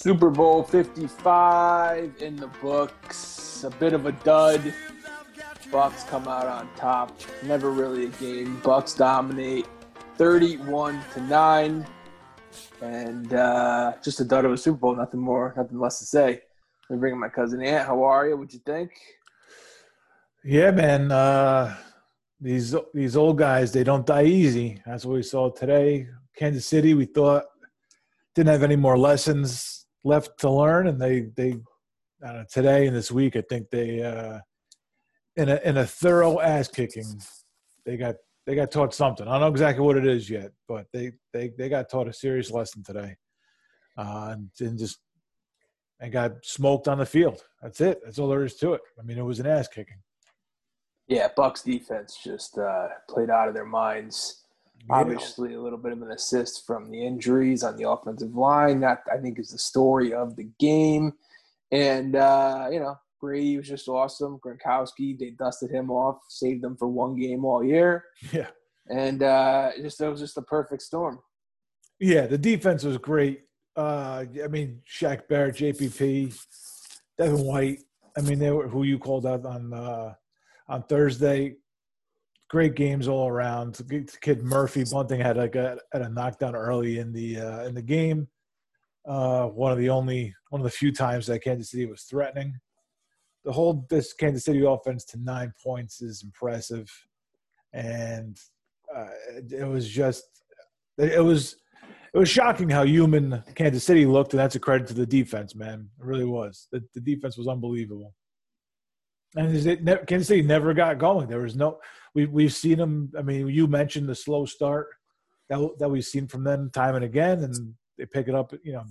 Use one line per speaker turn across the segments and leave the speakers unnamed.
Super Bowl 55 in the books. A bit of a dud. Bucks come out on top. Never really a game. Bucks dominate 31 to 9. And uh, just a dud of a Super Bowl. Nothing more, nothing less to say. I'm bringing my cousin Ant. How are you? What'd you think?
Yeah, man. Uh, these these old guys, they don't die easy. That's what we saw today. Kansas City, we thought didn't have any more lessons left to learn, and they they know, today and this week, I think they uh, in a in a thorough ass kicking, they got they got taught something. I don't know exactly what it is yet, but they they they got taught a serious lesson today, uh, and, and just and got smoked on the field. That's it. That's all there is to it. I mean, it was an ass kicking.
Yeah, Bucks defense just uh, played out of their minds. Obviously, a little bit of an assist from the injuries on the offensive line. That I think is the story of the game. And uh, you know, Brady was just awesome. Gronkowski, they dusted him off, saved them for one game all year.
Yeah,
and uh, just it was just the perfect storm.
Yeah, the defense was great. Uh, I mean, Shaq Barrett, JPP, Devin White. I mean, they were who you called out on uh, on Thursday. Great games all around. Kid Murphy Bunting had like a had a knockdown early in the uh, in the game. Uh, one of the only one of the few times that Kansas City was threatening. The whole this Kansas City offense to nine points is impressive, and uh, it, was just it was it was shocking how human Kansas City looked, and that's a credit to the defense, man. It really was. The, the defense was unbelievable. And is it, Kansas City never got going. There was no. We we've seen them. I mean, you mentioned the slow start that that we've seen from them time and again, and they pick it up. You know,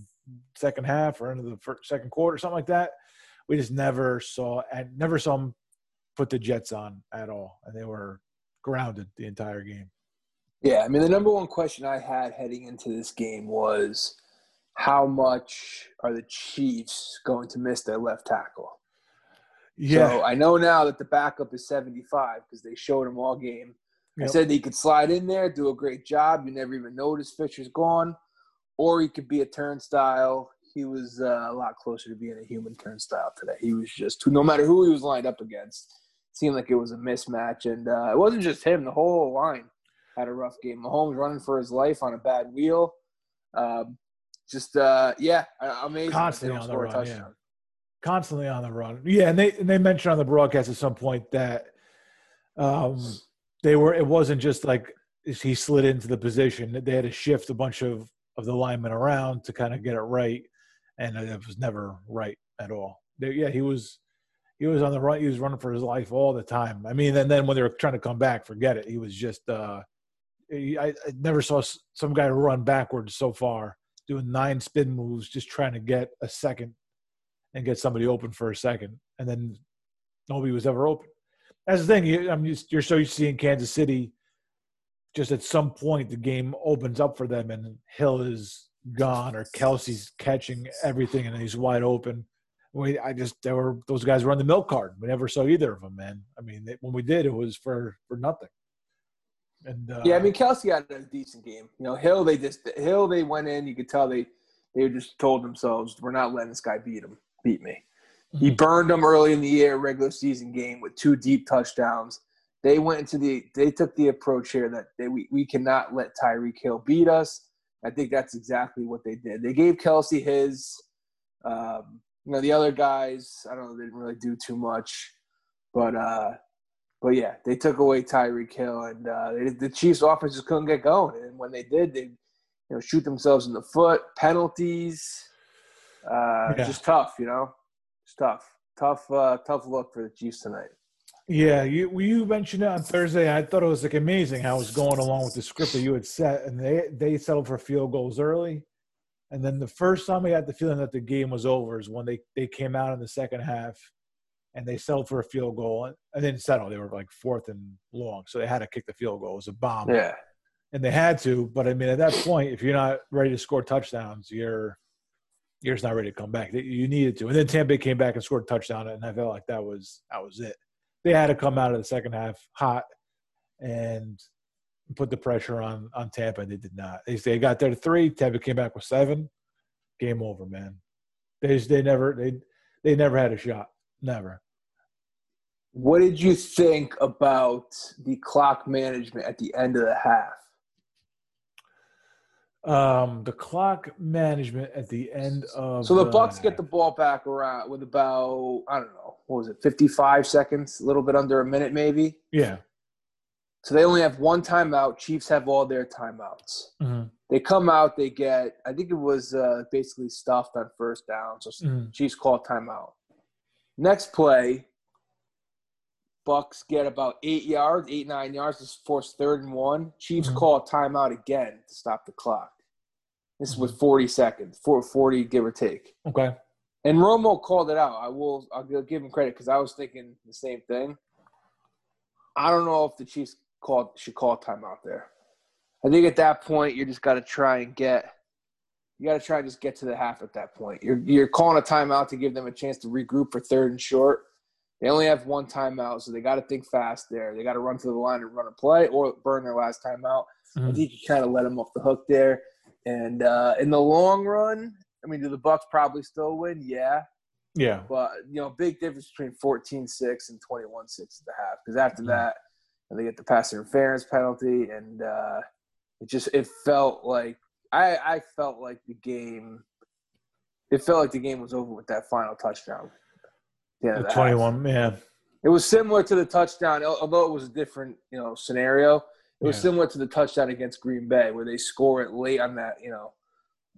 second half or into the first, second quarter, something like that. We just never saw and never saw them put the Jets on at all, and they were grounded the entire game.
Yeah, I mean, the number one question I had heading into this game was how much are the Chiefs going to miss their left tackle? Yeah. So I know now that the backup is 75 because they showed him all game. Yep. I said he could slide in there, do a great job. You never even notice Fisher's gone. Or he could be a turnstile. He was uh, a lot closer to being a human turnstile today. He was just, no matter who he was lined up against, seemed like it was a mismatch. And uh, it wasn't just him, the whole line had a rough game. Mahomes running for his life on a bad wheel. Um, just, uh, yeah, amazing.
Constantly on the run, yeah constantly on the run. Yeah, and they and they mentioned on the broadcast at some point that um, they were. It wasn't just like he slid into the position. They had to shift a bunch of of the linemen around to kind of get it right, and it was never right at all. They, yeah, he was he was on the run. He was running for his life all the time. I mean, and then when they were trying to come back, forget it. He was just. Uh, I, I never saw some guy run backwards so far, doing nine spin moves, just trying to get a second and get somebody open for a second, and then nobody was ever open. That's the thing. You, I'm just, you're so used to seeing Kansas City. Just at some point, the game opens up for them, and Hill is gone, or Kelce's catching everything, and he's wide open. We, I just there were those guys were on the milk card. We never saw either of them, man. I mean, they, when we did, it was for for nothing.
And uh, yeah, I mean, Kelce had a decent game. You know, Hill they just Hill they went in. You could tell they they just told themselves we're not letting this guy beat him beat me. He mm-hmm. burned them early in the year regular season game with two deep touchdowns. They went into the they took the approach here that they, we, we cannot let Tyreek Hill beat us. I think that's exactly what they did. They gave Kelce his. Um, you know the other guys, I don't know, they didn't really do too much, but uh, but yeah, they took away Tyreek Hill, and uh, they, the Chiefs' offense just couldn't get going. And when they did, they you know shoot themselves in the foot, penalties. Uh, yeah. Just tough, you know. It's tough, tough, uh, tough look for the Chiefs tonight.
Yeah, you you mentioned it on Thursday. I thought it was like amazing how it was going along with the script that you had set, and they they settled for field goals early, and then the first time we had the feeling that the game was over is when they they came out in the second half, and they settled for a field goal, and, and didn't settle. They were like fourth and long, so they had to kick the field goal. It was a bomb.
Yeah,
and they had to. But I mean, at that point, if you're not ready to score touchdowns, you're you're just not ready to come back. You needed to. And then Tampa Bay came back and scored a touchdown, and I felt like that was that was it. They had to come out of the second half hot and put the pressure on on Tampa. They did not. They they got there to three. Tampa came back with seven. Game over, man. They just, they never they they never had a shot. Never.
What did you think about the clock management at the end of the half?
Um, the clock management at the end of
so the, Bucks get the ball back around with about I don't know what was it, fifty five seconds, a little bit under a minute maybe.
Yeah.
So they only have one timeout. Chiefs have all their timeouts. Mm-hmm. They come out, they get, I think it was uh, basically stuffed on first down. So mm-hmm. Chiefs call timeout. Next play, Bucks get about eight yards, eight, nine yards to force third and one. Chiefs mm-hmm. call timeout again to stop the clock. This is with mm-hmm. 40 seconds, 40 give or take.
Okay.
And Romo called it out. I will I'll give him credit because I was thinking the same thing. I don't know if the Chiefs call should call timeout there. I think at that point you just got to try and get you got to try and just get to the half at that point. You're you're calling a timeout to give them a chance to regroup for third and short. They only have one timeout, so they got to think fast there. They got to run to the line and run a play or burn their last timeout. Mm-hmm. I think you kind of let them off the hook there. And uh, in the long run, I mean, do the Bucks probably still win? Yeah.
Yeah.
But you know, big difference between 14-6 and 21-6 at the half. Because after mm-hmm. that, they get the pass interference penalty, and uh, it just it felt like I I felt like the game. It felt like the game was over with that final touchdown.
Yeah, the twenty-one. Yeah,
it was similar to the touchdown, although it was a different you know scenario. It was yeah. similar to the touchdown against Green Bay, where they score it late on that you know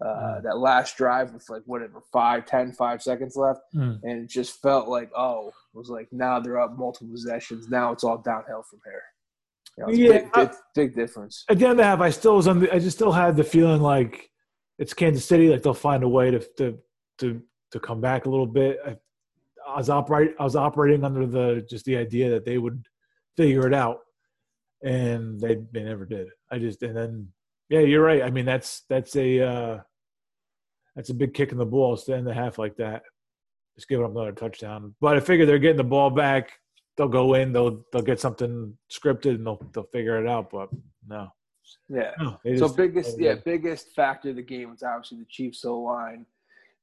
uh, mm. that last drive with like whatever five, ten, five seconds left, mm. and it just felt like oh, it was like now they're up multiple possessions. Now it's all downhill from here. You know, yeah, big, big, big, difference.
At the end of the half, I still was on. The, I just still had the feeling like it's Kansas City. Like they'll find a way to to to to come back a little bit. I, I was operate. I was operating under the just the idea that they would figure it out, and they they never did. I just and then yeah, you're right. I mean that's that's a uh, that's a big kick in the balls to end the half like that. Just giving up another touchdown. But I figure they're getting the ball back. They'll go in. They'll they'll get something scripted and they'll they'll figure it out. But no.
Yeah. No, so biggest yeah biggest factor of the game was obviously the Chiefs O line.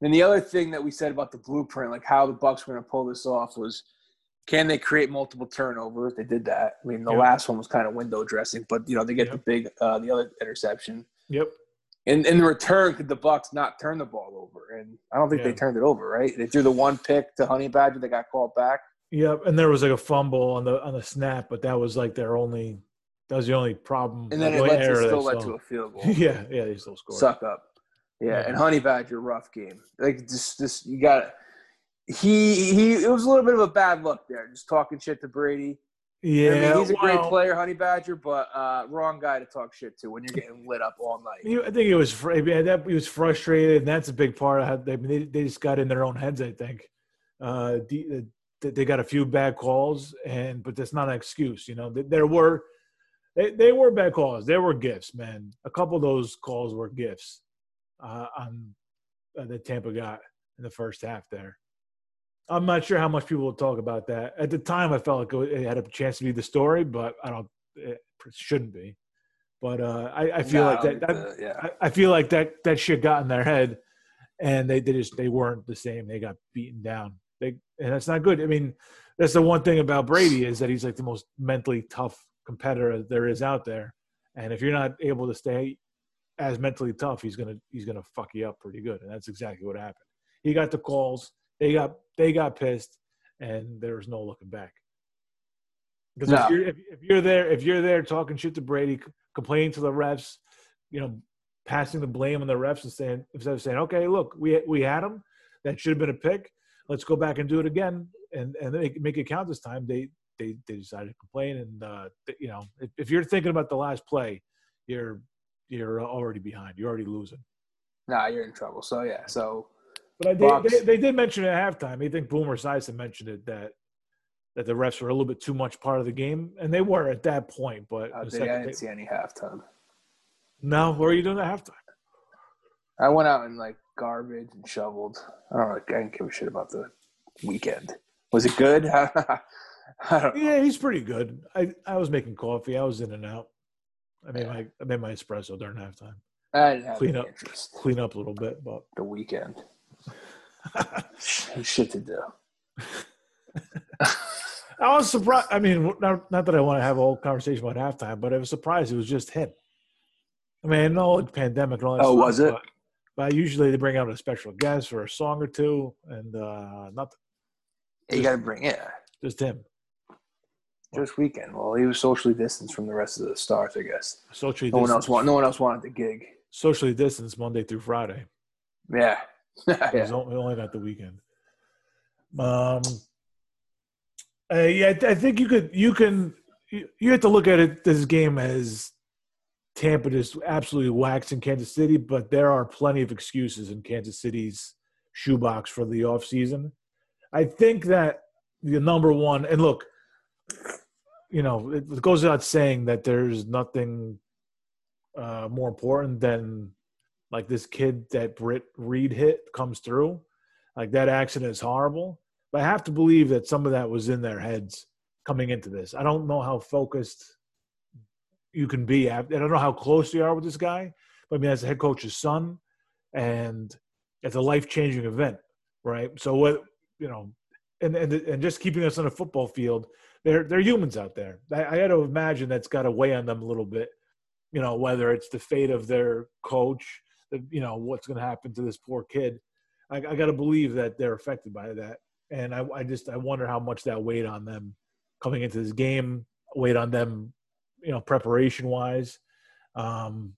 And the other thing that we said about the blueprint, like how the Bucks were going to pull this off, was can they create multiple turnovers? They did that. I mean, the yep. last one was kind of window dressing, but you know they get yep. the big uh, the other interception.
Yep
And in return, could the Bucks not turn the ball over? And I don't think yeah. they turned it over. Right? They threw the one pick to Honey Badger that got called back.
Yep, and there was like a fumble on the on the snap, but that was like their only. That was the only problem.
And then it led to, still led to a field goal.
yeah, yeah, they still scored.
Suck up. Yeah, and Honey Badger, rough game. Like just, just you got. He he. It was a little bit of a bad look there, just talking shit to Brady.
Yeah, I
mean, he's a well, great player, Honey Badger, but uh, wrong guy to talk shit to when you're getting lit up all night.
I think it was. I that he was frustrated, and that's a big part of how they. They, they just got in their own heads. I think uh, the, the, they got a few bad calls, and but that's not an excuse. You know, there were they, they were bad calls. There were gifts, man. A couple of those calls were gifts uh, on uh, that Tampa got in the first half there. I'm not sure how much people will talk about that. At the time, I felt like it had a chance to be the story, but I don't. It shouldn't be. But uh, I, I, feel no, like that. that uh, yeah. I, I, feel like that that shit got in their head, and they, they just they weren't the same. They got beaten down. They and that's not good. I mean, that's the one thing about Brady is that he's like the most mentally tough competitor there is out there. And if you're not able to stay as mentally tough, he's gonna he's gonna fuck you up pretty good. And that's exactly what happened. He got the calls they got they got pissed, and there was no looking back. Because no. if, you're, if, if, you're there, if you're there talking shit to Brady, complaining to the refs, you know, passing the blame on the refs and saying instead of saying, "Okay, look, we we had him, that should have been a pick. Let's go back and do it again and and make, make it count this time." They they they decided to complain, and uh, you know, if, if you're thinking about the last play, you're you're already behind. You're already losing.
Nah, you're in trouble. So yeah, so
but I did, they, they, did mention it at halftime. I think Boomer Esiason mentioned it that that the refs were a little bit too much part of the game, and they were at that point. But
uh, they, I didn't see any halftime.
No, what were you doing at halftime?
I went out and like garbage and shoveled. I don't know. I didn't give a shit about the weekend. Was it good?
yeah, he's pretty good. I I was making coffee. I was in and out. I made yeah. my I made my espresso during halftime.
I didn't have
clean
up, interest.
Clean up a little bit, but
the weekend. Shit to do.
I was surprised. I mean, not, not that I want to have a whole conversation about halftime, but I was surprised it was just him. I mean, I know it's pandemic and all that.
Oh,
stuff,
was it?
But, but, usually they bring out a special guest for a song or two, and uh nothing.
You got to bring it.
Just him.
Just weekend. Well, he was socially distanced from the rest of the stars, I guess.
Socially
no one else want, No one else wanted the gig.
Socially distanced Monday through Friday.
Yeah.
yeah. We only got the weekend. Um. Uh, yeah, I think you could. You can. You, you have to look at it this game as Tampa just absolutely waxing Kansas City, but there are plenty of excuses in Kansas City's shoebox for the offseason. I think that the number one, and look, you know, it goes without saying that there's nothing uh, more important than like this kid that Britt Reed hit comes through. Like that accident is horrible, but I have to believe that some of that was in their heads coming into this. I don't know how focused you can be. I don't know how close you are with this guy, but I mean, as a head coach's son, and it's a life changing event, right? So what you know, and and and just keeping us on a football field, they're they're humans out there. I, I had to imagine that's got to weigh on them a little bit. You know, whether it's the fate of their coach, the, you know, what's going to happen to this poor kid. I, I got to believe that they're affected by that, and I, I just I wonder how much that weighed on them coming into this game, weighed on them you know, preparation wise. Um,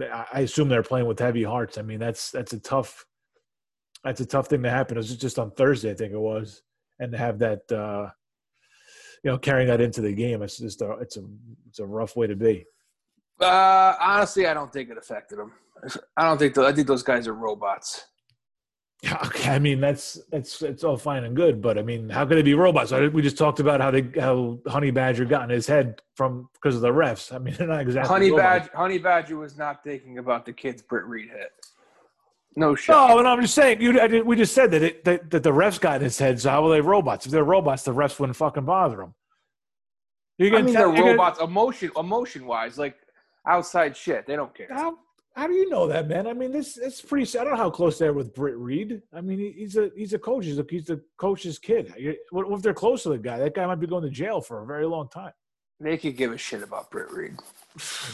I assume they're playing with heavy hearts. I mean, that's that's a tough that's a tough thing to happen. It was just on Thursday, I think it was, and to have that, uh, you know, carrying that into the game, it's just a it's a it's a rough way to be.
Uh, honestly, I don't think it affected them. I don't think. The, I think those guys are robots.
Okay, I mean that's that's it's all fine and good, but I mean, how could they be robots? We just talked about how they how Honey Badger got in his head from because of the refs. I mean, they're not exactly.
Honey
robots.
Badger, Honey Badger was not thinking about the kids Britt Reed hit. No shit.
No, and I'm just saying. You, I, we just said that, it, that that the refs got in his head. So how are they robots? If they're robots, the refs wouldn't fucking bother them.
You're I mean, tell, they're robots, gonna, emotion emotion wise, like outside shit. They don't care.
How, how do you know that, man? I mean, this it's pretty. I don't know how close they are with Britt Reed. I mean, he's a he's a coach. He's a he's the coach's kid. What if they're close to the guy? That guy might be going to jail for a very long time.
They could give a shit about Britt Reed.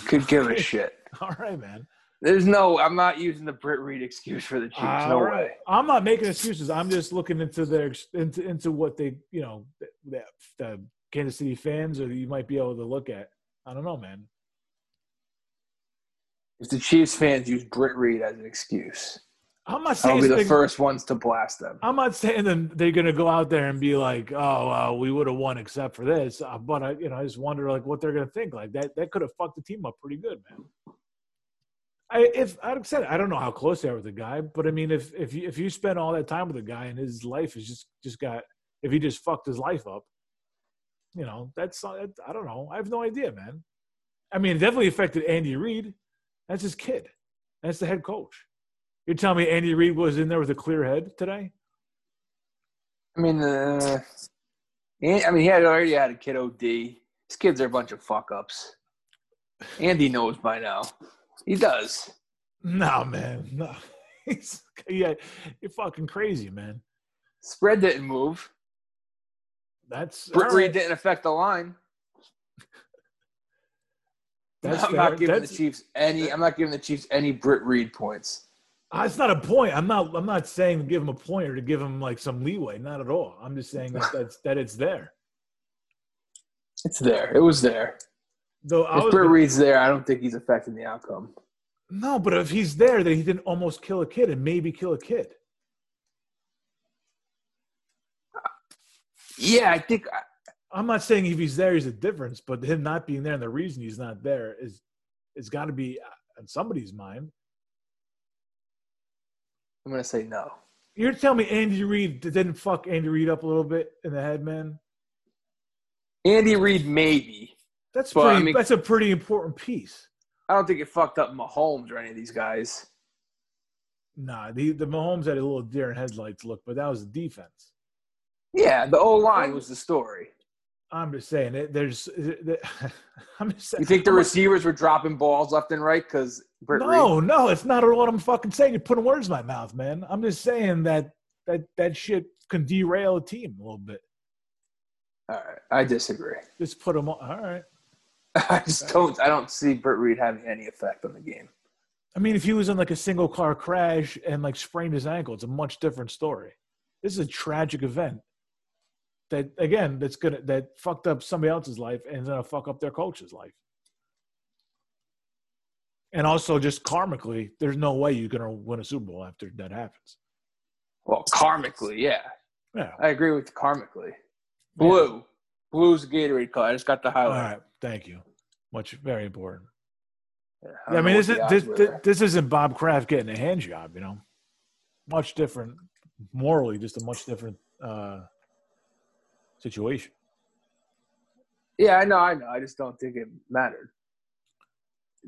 could give a shit.
All right, man.
There's no. I'm not using the Britt Reed excuse for the Chiefs. Uh, no right. way.
I'm not making excuses. I'm just looking into their into into what they you know the, the Kansas City fans or you might be able to look at. I don't know, man
if the Chiefs fans use Britt Reed as an excuse,
I'm not saying
I'll be the first ones to blast them.
I'm not saying that they're going to go out there and be like, "Oh, uh, we would have won except for this," uh, but I, you know, I just wonder like what they're going to think. Like that, that could have fucked the team up pretty good, man. I, if I said I don't know how close they are with the guy, but I mean, if if you, if you spend all that time with the guy and his life is just just got if he just fucked his life up, you know, that's I don't know. I have no idea, man. I mean, it definitely affected Andy Reid. That's his kid. That's the head coach. You're telling me Andy Reid was in there with a clear head today?
I mean, uh, I mean, he had already had a kid OD. His kids are a bunch of fuck ups. Andy knows by now. He does.
No, man. No. He's, yeah, you're fucking crazy, man.
Spread didn't move.
That's
Britt Reed right. didn't affect the line. That's I'm fair. not giving That's, the Chiefs any. I'm not giving the Chiefs any Britt Reed points.
Ah, it's not a point. I'm not. I'm not saying to give him a point or to give him like some leeway. Not at all. I'm just saying that that's, that it's there.
It's there. It was there. Though if Britt Reed's there, I don't think he's affecting the outcome.
No, but if he's there, then he didn't almost kill a kid and maybe kill a kid.
Yeah, I think
I'm not saying if he's there, he's a difference, but him not being there and the reason he's not there is it's got to be uh, in somebody's mind.
I'm gonna say no.
You're telling me Andy Reid didn't fuck Andy Reid up a little bit in the head, man?
Andy Reid, maybe.
That's pretty. I mean, that's a pretty important piece.
I don't think it fucked up Mahomes or any of these guys.
Nah, the the Mahomes had a little deer in headlights look, but that was the defense.
Yeah, the O line was the story.
I'm just saying it. There's. I'm just saying.
You think the receivers were dropping balls left and right because
no, Reed? no, it's not what I'm fucking saying. You're putting words in my mouth, man. I'm just saying that that that shit can derail a team a little bit.
All right, I disagree.
Just put them on. All right.
I just don't. I don't see Britt Reed having any effect on the game.
I mean, if he was in like a single car crash and like sprained his ankle, it's a much different story. This is a tragic event that again that's gonna that fucked up somebody else's life and gonna fuck up their coach's life. And also, just karmically, there's no way you're gonna win a Super Bowl after that happens.
Well, karmically, yeah.
Yeah.
I agree with karmically. Blue. Yeah. Blue's Gatorade color. I just got the highlight.
Thank you. Much very important. Yeah, I, I mean, this, is, this, this, this isn't Bob Kraft getting a hand job, you know. Much different, morally, just a much different uh, situation.
Yeah, I know, I know. I just don't think it mattered.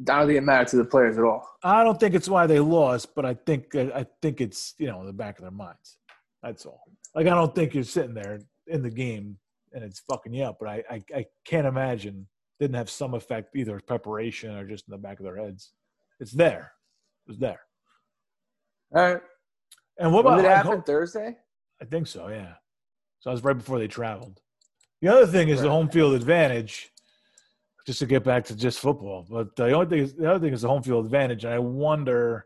I don't think it mattered to the players at all.
I don't think it's why they lost, but I think I think it's you know in the back of their minds. That's all. Like I don't think you're sitting there in the game and it's fucking you up, but I I, I can't imagine didn't have some effect either preparation or just in the back of their heads. It's there. It's there.
All right.
And what about
did it happen Thursday?
I think so. Yeah. So that was right before they traveled. The other thing is right. the home field advantage just to get back to just football. But the only thing, is, the other thing is the home field advantage, and I wonder.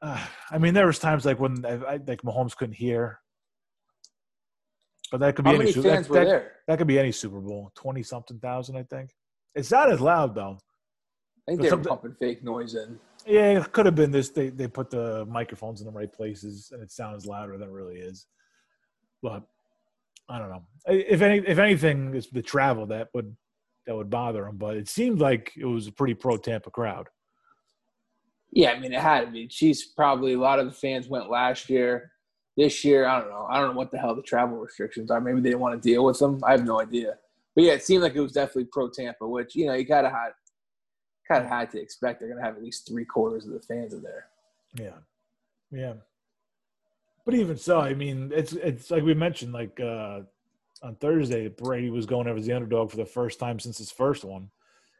Uh, I mean, there was times like when I, I, like Mahomes couldn't hear, but that could be
How
any
many
Super,
fans
that,
were
that,
there?
that could be any Super Bowl, twenty something thousand, I think. It's not as loud though.
I think they were pumping fake noise in.
Yeah, it could have been this. They they put the microphones in the right places, and it sounds louder than it really is. But I don't know. If any, if anything, it's the travel that would that would bother them. But it seemed like it was a pretty pro Tampa crowd.
Yeah, I mean it had to be. She's probably a lot of the fans went last year. This year, I don't know. I don't know what the hell the travel restrictions are. Maybe they didn't want to deal with them. I have no idea. But yeah, it seemed like it was definitely pro Tampa, which you know you kind of had kind of had to expect. They're going to have at least three quarters of the fans in there.
Yeah, yeah. But even so, I mean, it's it's like we mentioned, like uh, on Thursday, Brady was going over as the underdog for the first time since his first one,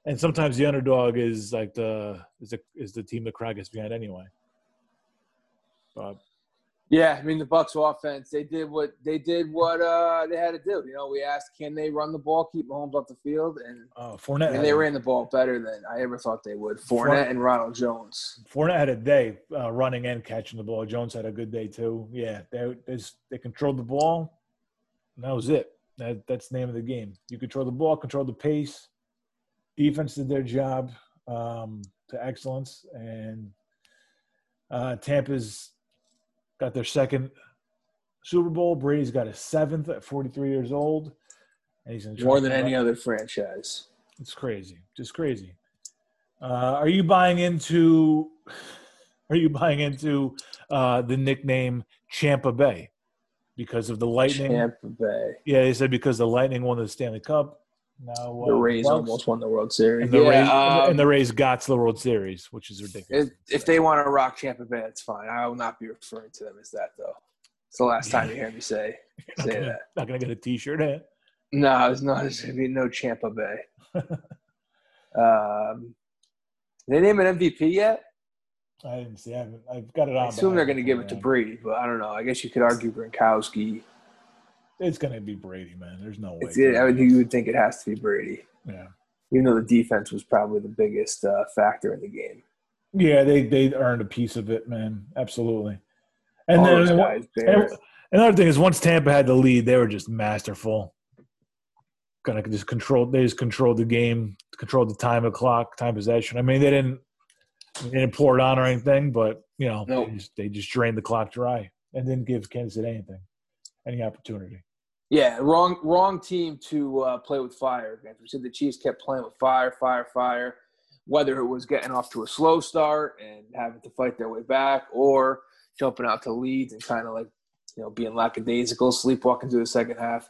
and sometimes the underdog is like the is the is the team the crowd gets behind anyway. But
yeah, I mean the Bucs offense, they did what they did what uh, they had to do. You know, we asked, can they run the ball, keep Mahomes off the field, and
uh, Fournette
and they ran the ball better than I ever thought they would. Fournette, Fournette and Ronald Jones.
Fournette had a day uh, running and catching the ball. Jones had a good day too. Yeah, they they controlled the ball that was it. That that's the name of the game. You control the ball, control the pace. Defense did their job um, to excellence, and uh, Tampa's got their second Super Bowl. Brady's got his seventh at 43 years old, and he's in
more than any other franchise.
It's crazy, just crazy. Uh, are you buying into? Are you buying into uh, the nickname Champa Bay? because of the Lightning.
Tampa Bay.
Yeah, they said because the Lightning won the Stanley Cup. Now uh,
the Rays Bucks, almost won the World Series.
And the,
yeah,
Rays,
um,
and the Rays got to the World Series, which is ridiculous.
If, if they want to rock Tampa Bay, that's fine. I will not be referring to them as that though. It's the last time you hear me say say
gonna,
that.
Not gonna get a T-shirt, eh?
No, it's not. It's gonna be no Champa Bay. um, they name an MVP yet?
I didn't see. I haven't. I've got it on.
I assume they're going to give it to Brady, but I don't know. I guess you could argue Gronkowski.
It's going to be Brady, man. There's no way.
I would, you would think it has to be Brady.
Yeah.
Even though the defense was probably the biggest uh, factor in the game.
Yeah, they they earned a piece of it, man. Absolutely. And All then guys, and, another thing is, once Tampa had the lead, they were just masterful. Kind of just controlled. They just controlled the game, controlled the time of clock, time possession. I mean, they didn't they didn't pour it on or anything, but you know, nope. they, just, they just drained the clock dry and didn't give Kansas City anything, any opportunity.
Yeah, wrong wrong team to uh, play with fire. We said the Chiefs kept playing with fire, fire, fire. Whether it was getting off to a slow start and having to fight their way back, or jumping out to leads and kind of like you know being lackadaisical, sleepwalking through the second half.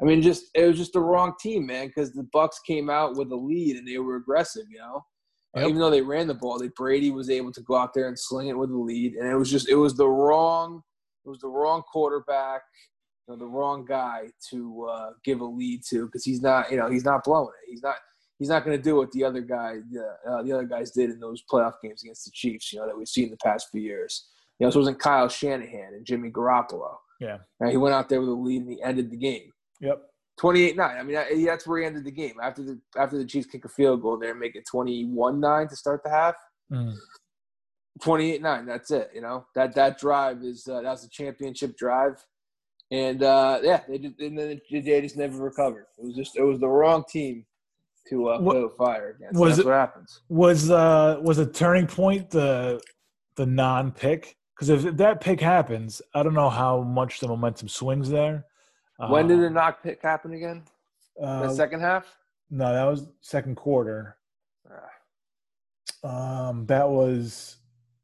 I mean, just it was just the wrong team, man. Because the Bucks came out with a lead and they were aggressive. You know, Yep. Even though they ran the ball, they Brady was able to go out there and sling it with the lead, and it was just it was the wrong it was the wrong quarterback, you know, the wrong guy to uh, give a lead to because he's not you know he's not blowing it. He's not he's not going to do what the other guy uh, the other guys did in those playoff games against the Chiefs. You know that we've seen the past few years. You know, this wasn't Kyle Shanahan and Jimmy Garoppolo.
Yeah.
Right? He went out there with a lead and he ended the game.
Yep.
28-9. I mean, that's where he ended the game. After the after the Chiefs kick a field goal there, and make it 21-9 to start the half.
Mm.
28-9. That's it. You know that that drive is uh, that's a championship drive, and uh, yeah, they just and then they just never recovered. It was just it was the wrong team to uh, what, fire against.
Was
that's
it,
what happens.
Was uh was a turning point the the non pick? Because if that pick happens, I don't know how much the momentum swings there.
When did the knock pick happen again? Uh, the second half?
No, that was second quarter. Ah. Um, that was,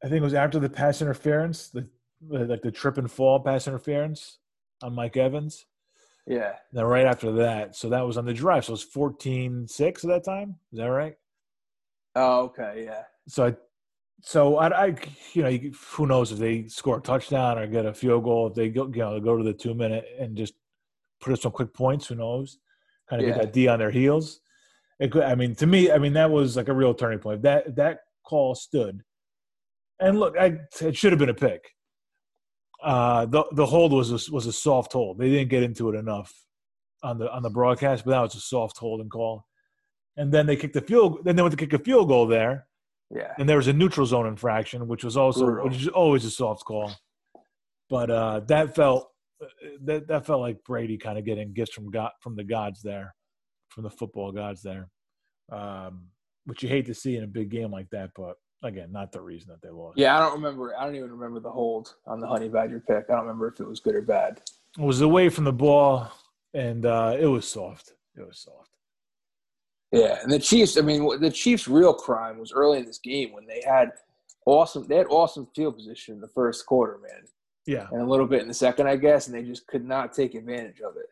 I think it was after the pass interference, the like the trip and fall pass interference on Mike Evans.
Yeah.
Then right after that, so that was on the drive. So it was 14-6 at that time. Is that right?
Oh, okay, yeah.
So I, so I, I you know, who knows if they score a touchdown or get a field goal if they go, you know, go to the two minute and just put up some quick points. Who knows? Kind of yeah. get that D on their heels. It could, I mean, to me, I mean that was like a real turning point. That that call stood, and look, I, it should have been a pick. Uh, the the hold was a, was a soft hold. They didn't get into it enough on the on the broadcast, but that was a soft holding call. And then they kicked the field. Then they went to kick a field goal there.
Yeah.
And there was a neutral zone infraction, which was also Brutal. which is always a soft call. But uh, that felt that that felt like Brady kind of getting gifts from God from the gods there, from the football gods there, um, which you hate to see in a big game like that. But again, not the reason that they lost.
Yeah, I don't remember. I don't even remember the hold on the Honey Badger pick. I don't remember if it was good or bad.
It was away from the ball, and uh, it was soft. It was soft.
Yeah, and the Chiefs. I mean, the Chiefs' real crime was early in this game when they had awesome. They had awesome field position in the first quarter, man.
Yeah.
And a little bit in the second, I guess, and they just could not take advantage of it.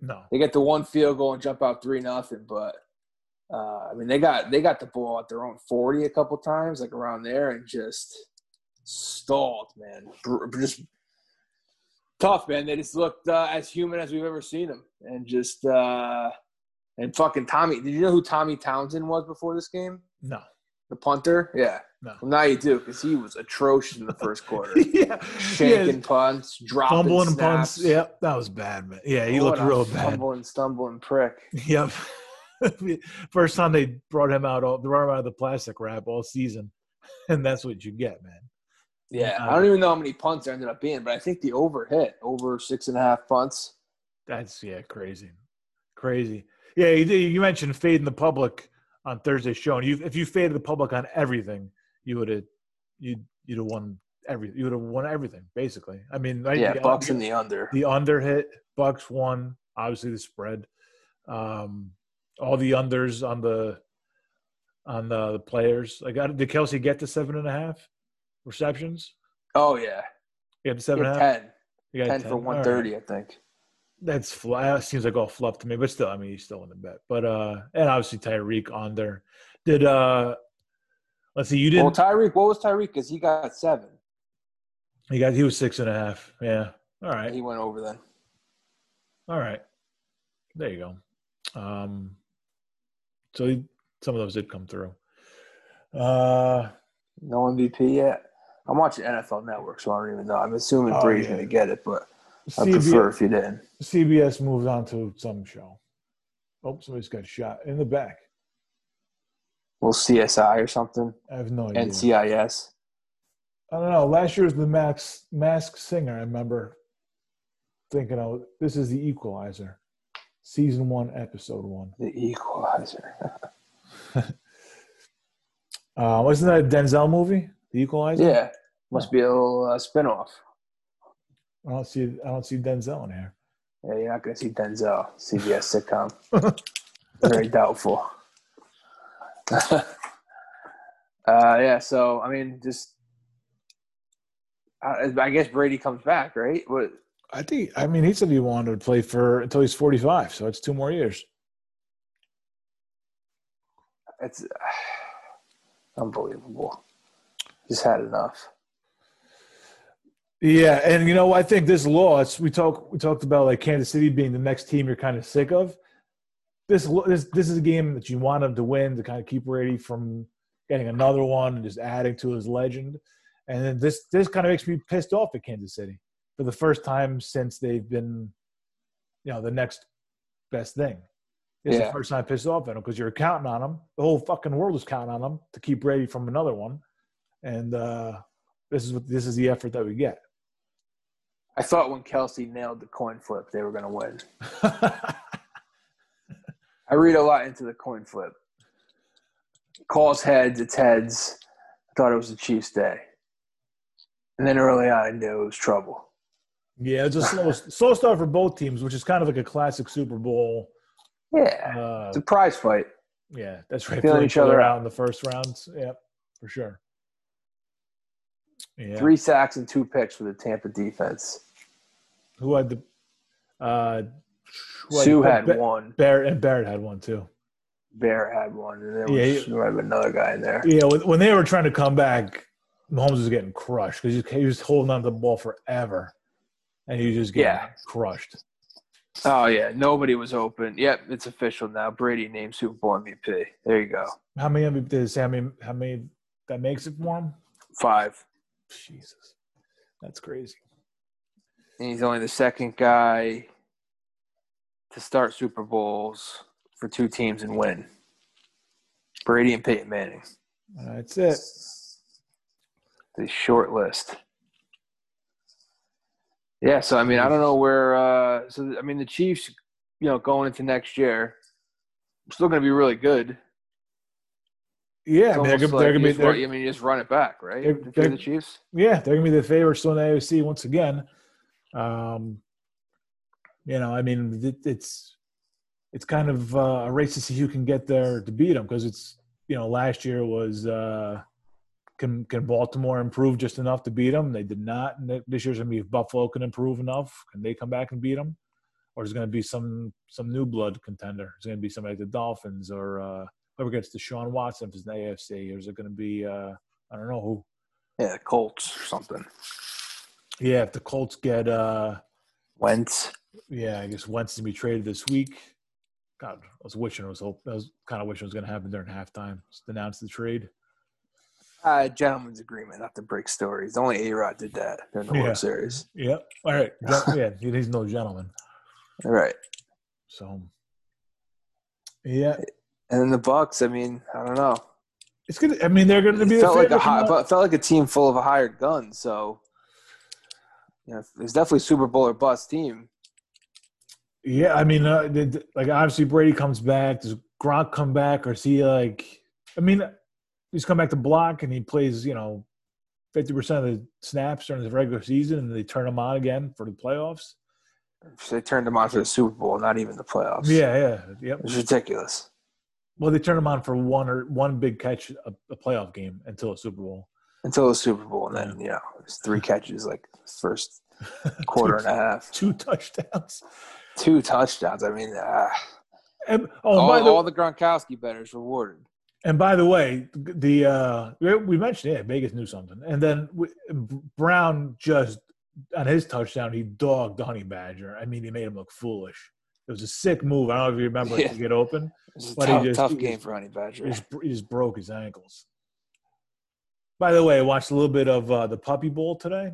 No.
They get the one field goal and jump out three nothing, but uh, I mean they got they got the ball at their own forty a couple times, like around there, and just stalled, man. Just tough, man. They just looked uh, as human as we've ever seen them, and just uh, and fucking Tommy. Did you know who Tommy Townsend was before this game?
No.
The punter? Yeah.
No.
Well, now you do because he was atrocious in the first quarter.
yeah.
Shanking yeah. punts, dropping Fumbling snaps. punts.
Yep. That was bad, man. Yeah, he looked real bad.
Fumbling, stumbling prick.
Yep. first time they brought him out, all, they brought him out of the plastic wrap all season. And that's what you get, man.
Yeah. Uh, I don't even know how many punts there ended up being, but I think the over hit over six and a half punts.
That's, yeah, crazy. Crazy. Yeah, you, you mentioned fading the public on Thursday's show, and you if you faded the public on everything, you would have you you'd have won every you would have won everything basically. I mean,
yeah, the, Bucks in the under.
The under hit. Bucks won. Obviously, the spread. Um, all the unders on the on the, the players. Like, did Kelce get to seven and a half receptions?
Oh yeah,
he had seven and a
half. Ten. You got 10, 10 for one thirty, right. I think
that's that seems like all fluff to me, but still, I mean, he's still in the bet. But uh, and obviously Tyreek on there. Did uh, let's see, you didn't.
Well, Tyreek, what was Tyreek? Because he got seven.
He got he was six and a half. Yeah. All right.
He went over then.
All right. There you go. Um, so he, some of those did come through. Uh,
no MVP yet. I'm watching NFL Network, so I don't even know. I'm assuming oh, Brady's yeah. going to get it, but I prefer if you didn't.
CBS moves on to some show. Oh, somebody's got shot in the back.
Well, CSI or something.
I have no idea.
NCIS.
I don't know. Last year was the Max Mask Singer. I remember thinking, "Oh, this is the Equalizer, season one, episode one."
The Equalizer.
uh, wasn't that a Denzel movie? The Equalizer.
Yeah, must be a little uh, spinoff.
I don't see I don't see Denzel in here.
Yeah, you're not gonna see Denzel CBS sitcom. Very doubtful. uh, yeah, so I mean, just I, I guess Brady comes back, right? What?
I think. I mean, he said he wanted to play for until he's 45, so it's two more years.
It's uh, unbelievable. He's had enough.
Yeah, and you know, I think this loss we talked we talked about like Kansas City being the next team you're kind of sick of. This this this is a game that you want him to win to kind of keep Brady from getting another one and just adding to his legend. And then this this kind of makes me pissed off at Kansas City for the first time since they've been, you know, the next best thing. It's yeah. the first time I pissed off at them because you're counting on them. The whole fucking world is counting on them to keep Brady from another one, and uh, this is what this is the effort that we get.
I thought when Kelce nailed the coin flip, they were going to win. I read a lot into the coin flip. Calls heads, it's heads. I thought it was the Chiefs' day. And then early on, I knew it was trouble.
Yeah, it's a slow, slow start for both teams, which is kind of like a classic Super Bowl.
Yeah, uh, it's a prize fight.
Yeah, that's right. Feeling each other out in the first rounds. Yeah, for sure.
Yeah. Three sacks and two picks for the Tampa defense.
Who had the? Uh,
Suh had, had one.
Barrett and Barrett had one too.
Barrett had one, and there was yeah, there another guy in there.
Yeah, when, they were trying to come back, Mahomes was getting crushed because he, was holding on to the ball forever, and he was just getting yeah. crushed.
Oh yeah, nobody was open. Yep, it's official now. Brady named Super Bowl MVP. There you go.
How many MVP? How many? How many? That makes it for him.
Five.
Jesus, that's crazy.
And he's only the second guy to start Super Bowls for two teams and win. Brady and Peyton Manning.
That's it.
The short list. Yeah, so I mean, I don't know where. Uh, so I mean, the Chiefs, you know, going into next year, still going to be really good.
Yeah, I mean, they're, like they're going to be.
Run, I mean, you just run it back, right? They're, they're, the Chiefs.
Yeah, they're going to be the favorites still in the AFC once again. Um, you know, I mean, it, it's it's kind of uh, a race to see who can get there to beat them because it's you know last year was uh, can can Baltimore improve just enough to beat them? They did not. And this year's gonna be if Buffalo can improve enough, can they come back and beat them? Or is it gonna be some some new blood contender? Is it gonna be somebody like the Dolphins or uh, whoever gets to Sean Watson if it's the AFC? Or is it gonna be uh, I don't know who?
Yeah, Colts or something.
Yeah, if the Colts get uh,
Wentz.
Yeah, I guess Wentz to be traded this week. God, I was wishing it was hope. I was kind of wishing it was going to happen during halftime. Just announce the trade.
Uh, gentleman's agreement, not to break stories. Only A Rod did that during the yeah. World Series.
Yep. All right. yeah, he's no gentleman.
All right.
So, yeah.
And then the Bucks. I mean, I don't know.
It's good. I mean, they're going to be.
It felt like a high, but felt like a team full of a hired gun. So, you know, it's definitely Super Bowl or bust team.
Yeah, I mean, uh, like obviously Brady comes back. Does Gronk come back, or is he like? I mean, he's come back to block and he plays, you know, fifty percent of the snaps during the regular season, and they turn him on again for the playoffs.
So they turned him on for the Super Bowl, not even the playoffs.
Yeah, yeah, yep.
It's ridiculous.
Well, they turned him on for one or one big catch, a, a playoff game until a Super Bowl.
Until the Super Bowl, and then yeah. you know, three catches like first quarter two, and a half,
two touchdowns.
Two touchdowns. I mean, uh, and, oh, all, the, all the Gronkowski betters rewarded.
And by the way, the uh, we mentioned yeah, Vegas knew something, and then we, Brown just on his touchdown he dogged the Honey Badger. I mean, he made him look foolish. It was a sick move. I don't know if you remember yeah. to get open.
but tough, he just, tough game for Honey Badger.
He just, he just, broke his ankles. By the way, I watched a little bit of uh, the Puppy Bowl today.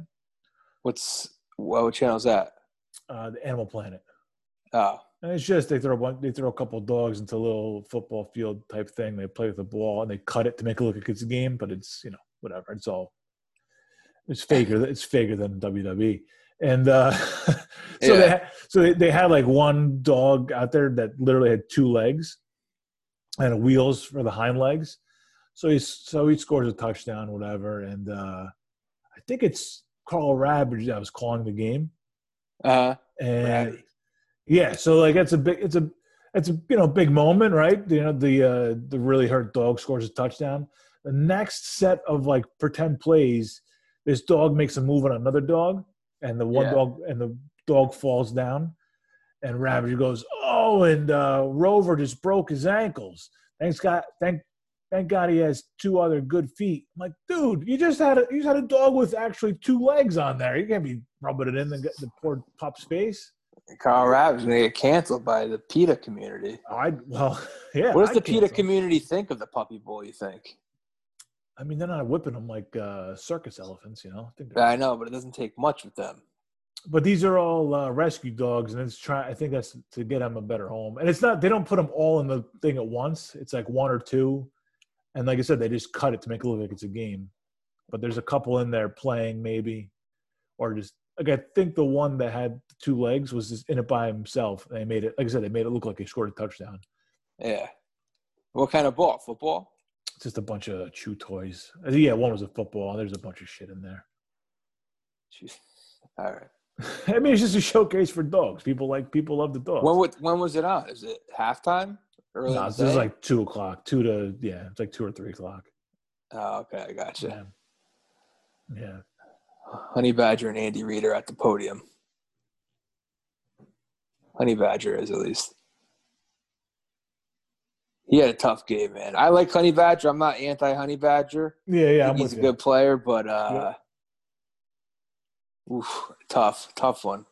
What's what channel is that?
Uh, the Animal Planet.
Oh.
And it's just they throw one, they throw a couple dogs into a little football field type thing. They play with the ball and they cut it to make it look like it's a game, but it's you know whatever. It's all it's faker. It's faker than WWE. And uh, so yeah. they had, so they, they had like one dog out there that literally had two legs and wheels for the hind legs. So he so he scores a touchdown, whatever. And uh, I think it's Carl Ravage that was calling the game.
Uh,
and yeah, so like it's a big, it's a, it's a you know big moment, right? You know the uh, the really hurt dog scores a touchdown. The next set of like pretend plays, this dog makes a move on another dog, and the one yeah. dog and the dog falls down, and Ravager goes, "Oh!" and uh, Rover just broke his ankles. Thanks God, thank thank God he has two other good feet. I'm like, dude, you just had a you just had a dog with actually two legs on there. You can't be rubbing it in the, the poor pup's face.
Carl going to get canceled by the PETA community.
I well, yeah.
What does I'd the PETA community think of the Puppy Bowl? You think?
I mean, they're not whipping them like uh, circus elephants, you know.
I, think I know, but it doesn't take much with them.
But these are all uh, rescue dogs, and it's try. I think that's to get them a better home. And it's not. They don't put them all in the thing at once. It's like one or two, and like I said, they just cut it to make it look like it's a game. But there's a couple in there playing maybe, or just like I think the one that had two legs was just in it by himself. They made it. Like I said, they made it look like he scored a touchdown.
Yeah. What kind of ball? Football?
It's just a bunch of chew toys. Yeah, one was a football. There's a bunch of shit in there.
Jeez. All right.
I mean, it's just a showcase for dogs. People like people love the dogs.
When would, when was it on? Is it halftime?
Early no, this is like two o'clock, two to yeah, it's like two or three o'clock.
Oh, okay, I gotcha.
Yeah. yeah.
Honey Badger and Andy Reid are at the podium. Honey Badger is at least. He had a tough game, man. I like Honey Badger. I'm not anti Honey Badger.
Yeah, yeah,
he's a you. good player, but uh, yeah. oof, tough, tough one.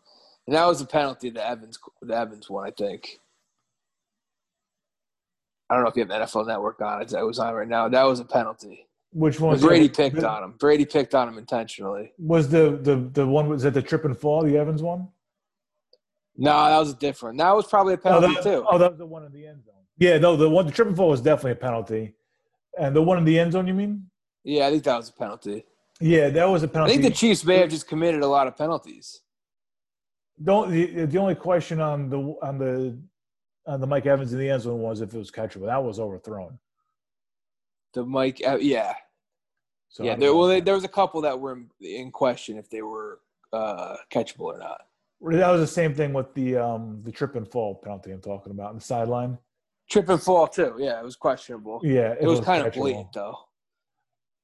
And that was a penalty. The Evans, the Evans one, I think. I don't know if you have NFL Network on it. That was on right now. That was a penalty.
Which one?
Brady picked on him. Brady picked on him intentionally.
Was the the the one was that the trip and fall? The Evans one?
No, that was different. That was probably a penalty
oh, that,
too.
Oh, that was the one in the end zone. Yeah, no, the one the trip and fall was definitely a penalty, and the one in the end zone. You mean?
Yeah, I think that was a penalty.
Yeah, that was a penalty.
I think the Chiefs may have just committed a lot of penalties.
Don't the, the only question on the on the on the Mike Evans in the end zone was if it was catchable. That was overthrown.
The Mike, yeah, so yeah. There, well, there was a couple that were in, in question if they were uh, catchable or not.
That was the same thing with the um, the trip and fall penalty I'm talking about on the sideline.
Trip and fall too. Yeah, it was questionable.
Yeah,
it, it was, was, kind catchable. of blatant though.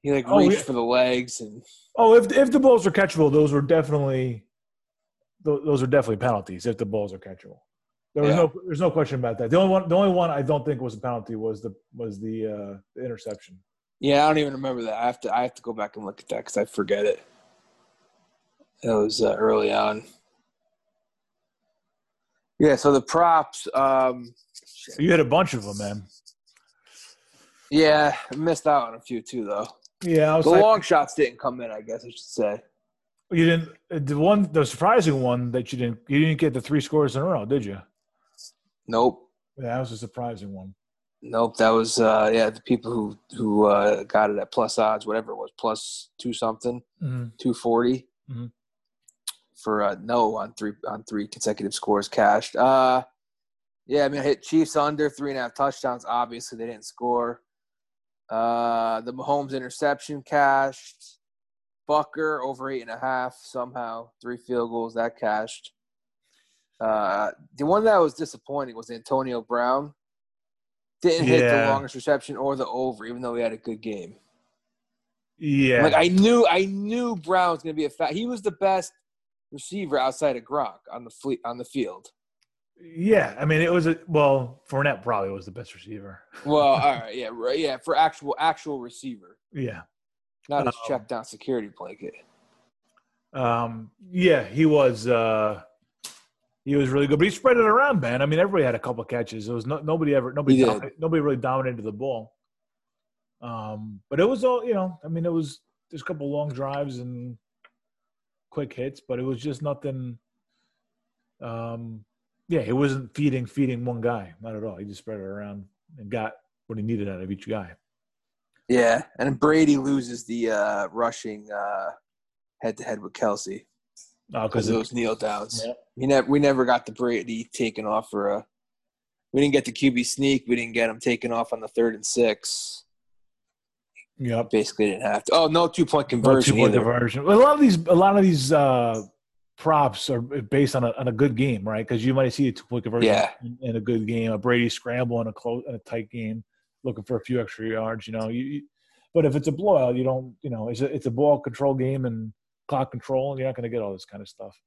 He like oh, reached yeah. for the legs and.
Oh, if if the balls are catchable, those were definitely. Those are definitely penalties if the balls are catchable. There was yeah. no, there's no question about that. The only one, the only one I don't think was a penalty was the was the, uh, the interception.
Yeah, I don't even remember that. I have to I have to go back and look at that because I forget it. It was uh, early on. Yeah, so the props. Um,
you had a bunch of them, man.
Yeah, I missed out on a few too, though.
Yeah,
the like, long shots didn't come in. I guess I should say.
You didn't. Uh, the one, the surprising one that you didn't, you didn't get the three scores in a row, did you?
Nope.
Yeah, that was a surprising one.
Nope, that was uh, yeah the people who who uh, got it at plus odds, whatever it was, plus two something, mm-hmm. two forty mm-hmm. for uh, no on three on three consecutive scores cashed. Uh, yeah, I mean, I hit Chiefs under three and a half touchdowns. Obviously, they didn't score. Uh, the Mahomes interception cashed. Butker over eight and a half somehow. Three field goals that cashed. Uh, the one that was disappointing was Antonio Brown. Didn't yeah. hit the longest reception or the over, even though he had a good game.
Yeah,
like I knew, I knew Brown was going to be a fat. He was the best receiver outside of Gronk on the fleet on the field.
Yeah, I mean it was a well, Fournette probably was the best receiver.
well, all right, yeah, right, yeah, for actual actual receiver.
Yeah,
not a um, check down security blanket.
Um, yeah, he was. uh he was really good, but he spread it around, man. I mean, everybody had a couple catches. It was no, nobody ever, nobody, nobody really dominated the ball. Um, but it was all, you know. I mean, it was just a couple long drives and quick hits, but it was just nothing. Um, yeah, he wasn't feeding feeding one guy, not at all. He just spread it around and got what he needed out of each guy.
Yeah, and Brady loses the uh, rushing head to head with Kelce because oh, of those kneel downs. Yeah. We never we never got the Brady taken off for a. We didn't get the QB sneak. We didn't get him taken off on the third and six.
Yep.
Basically, didn't have to. Oh, no two point conversion. No two point
conversion. Well, a lot of these, a lot of these uh, props are based on a, on a good game, right? Because you might see a two point conversion
yeah.
in, in, a good game, a Brady scramble in a close in a tight game, looking for a few extra yards. You know, you, you but if it's a blowout, you don't. You know, it's a it's a ball control game and clock control, and you're not going to get all this kind of stuff.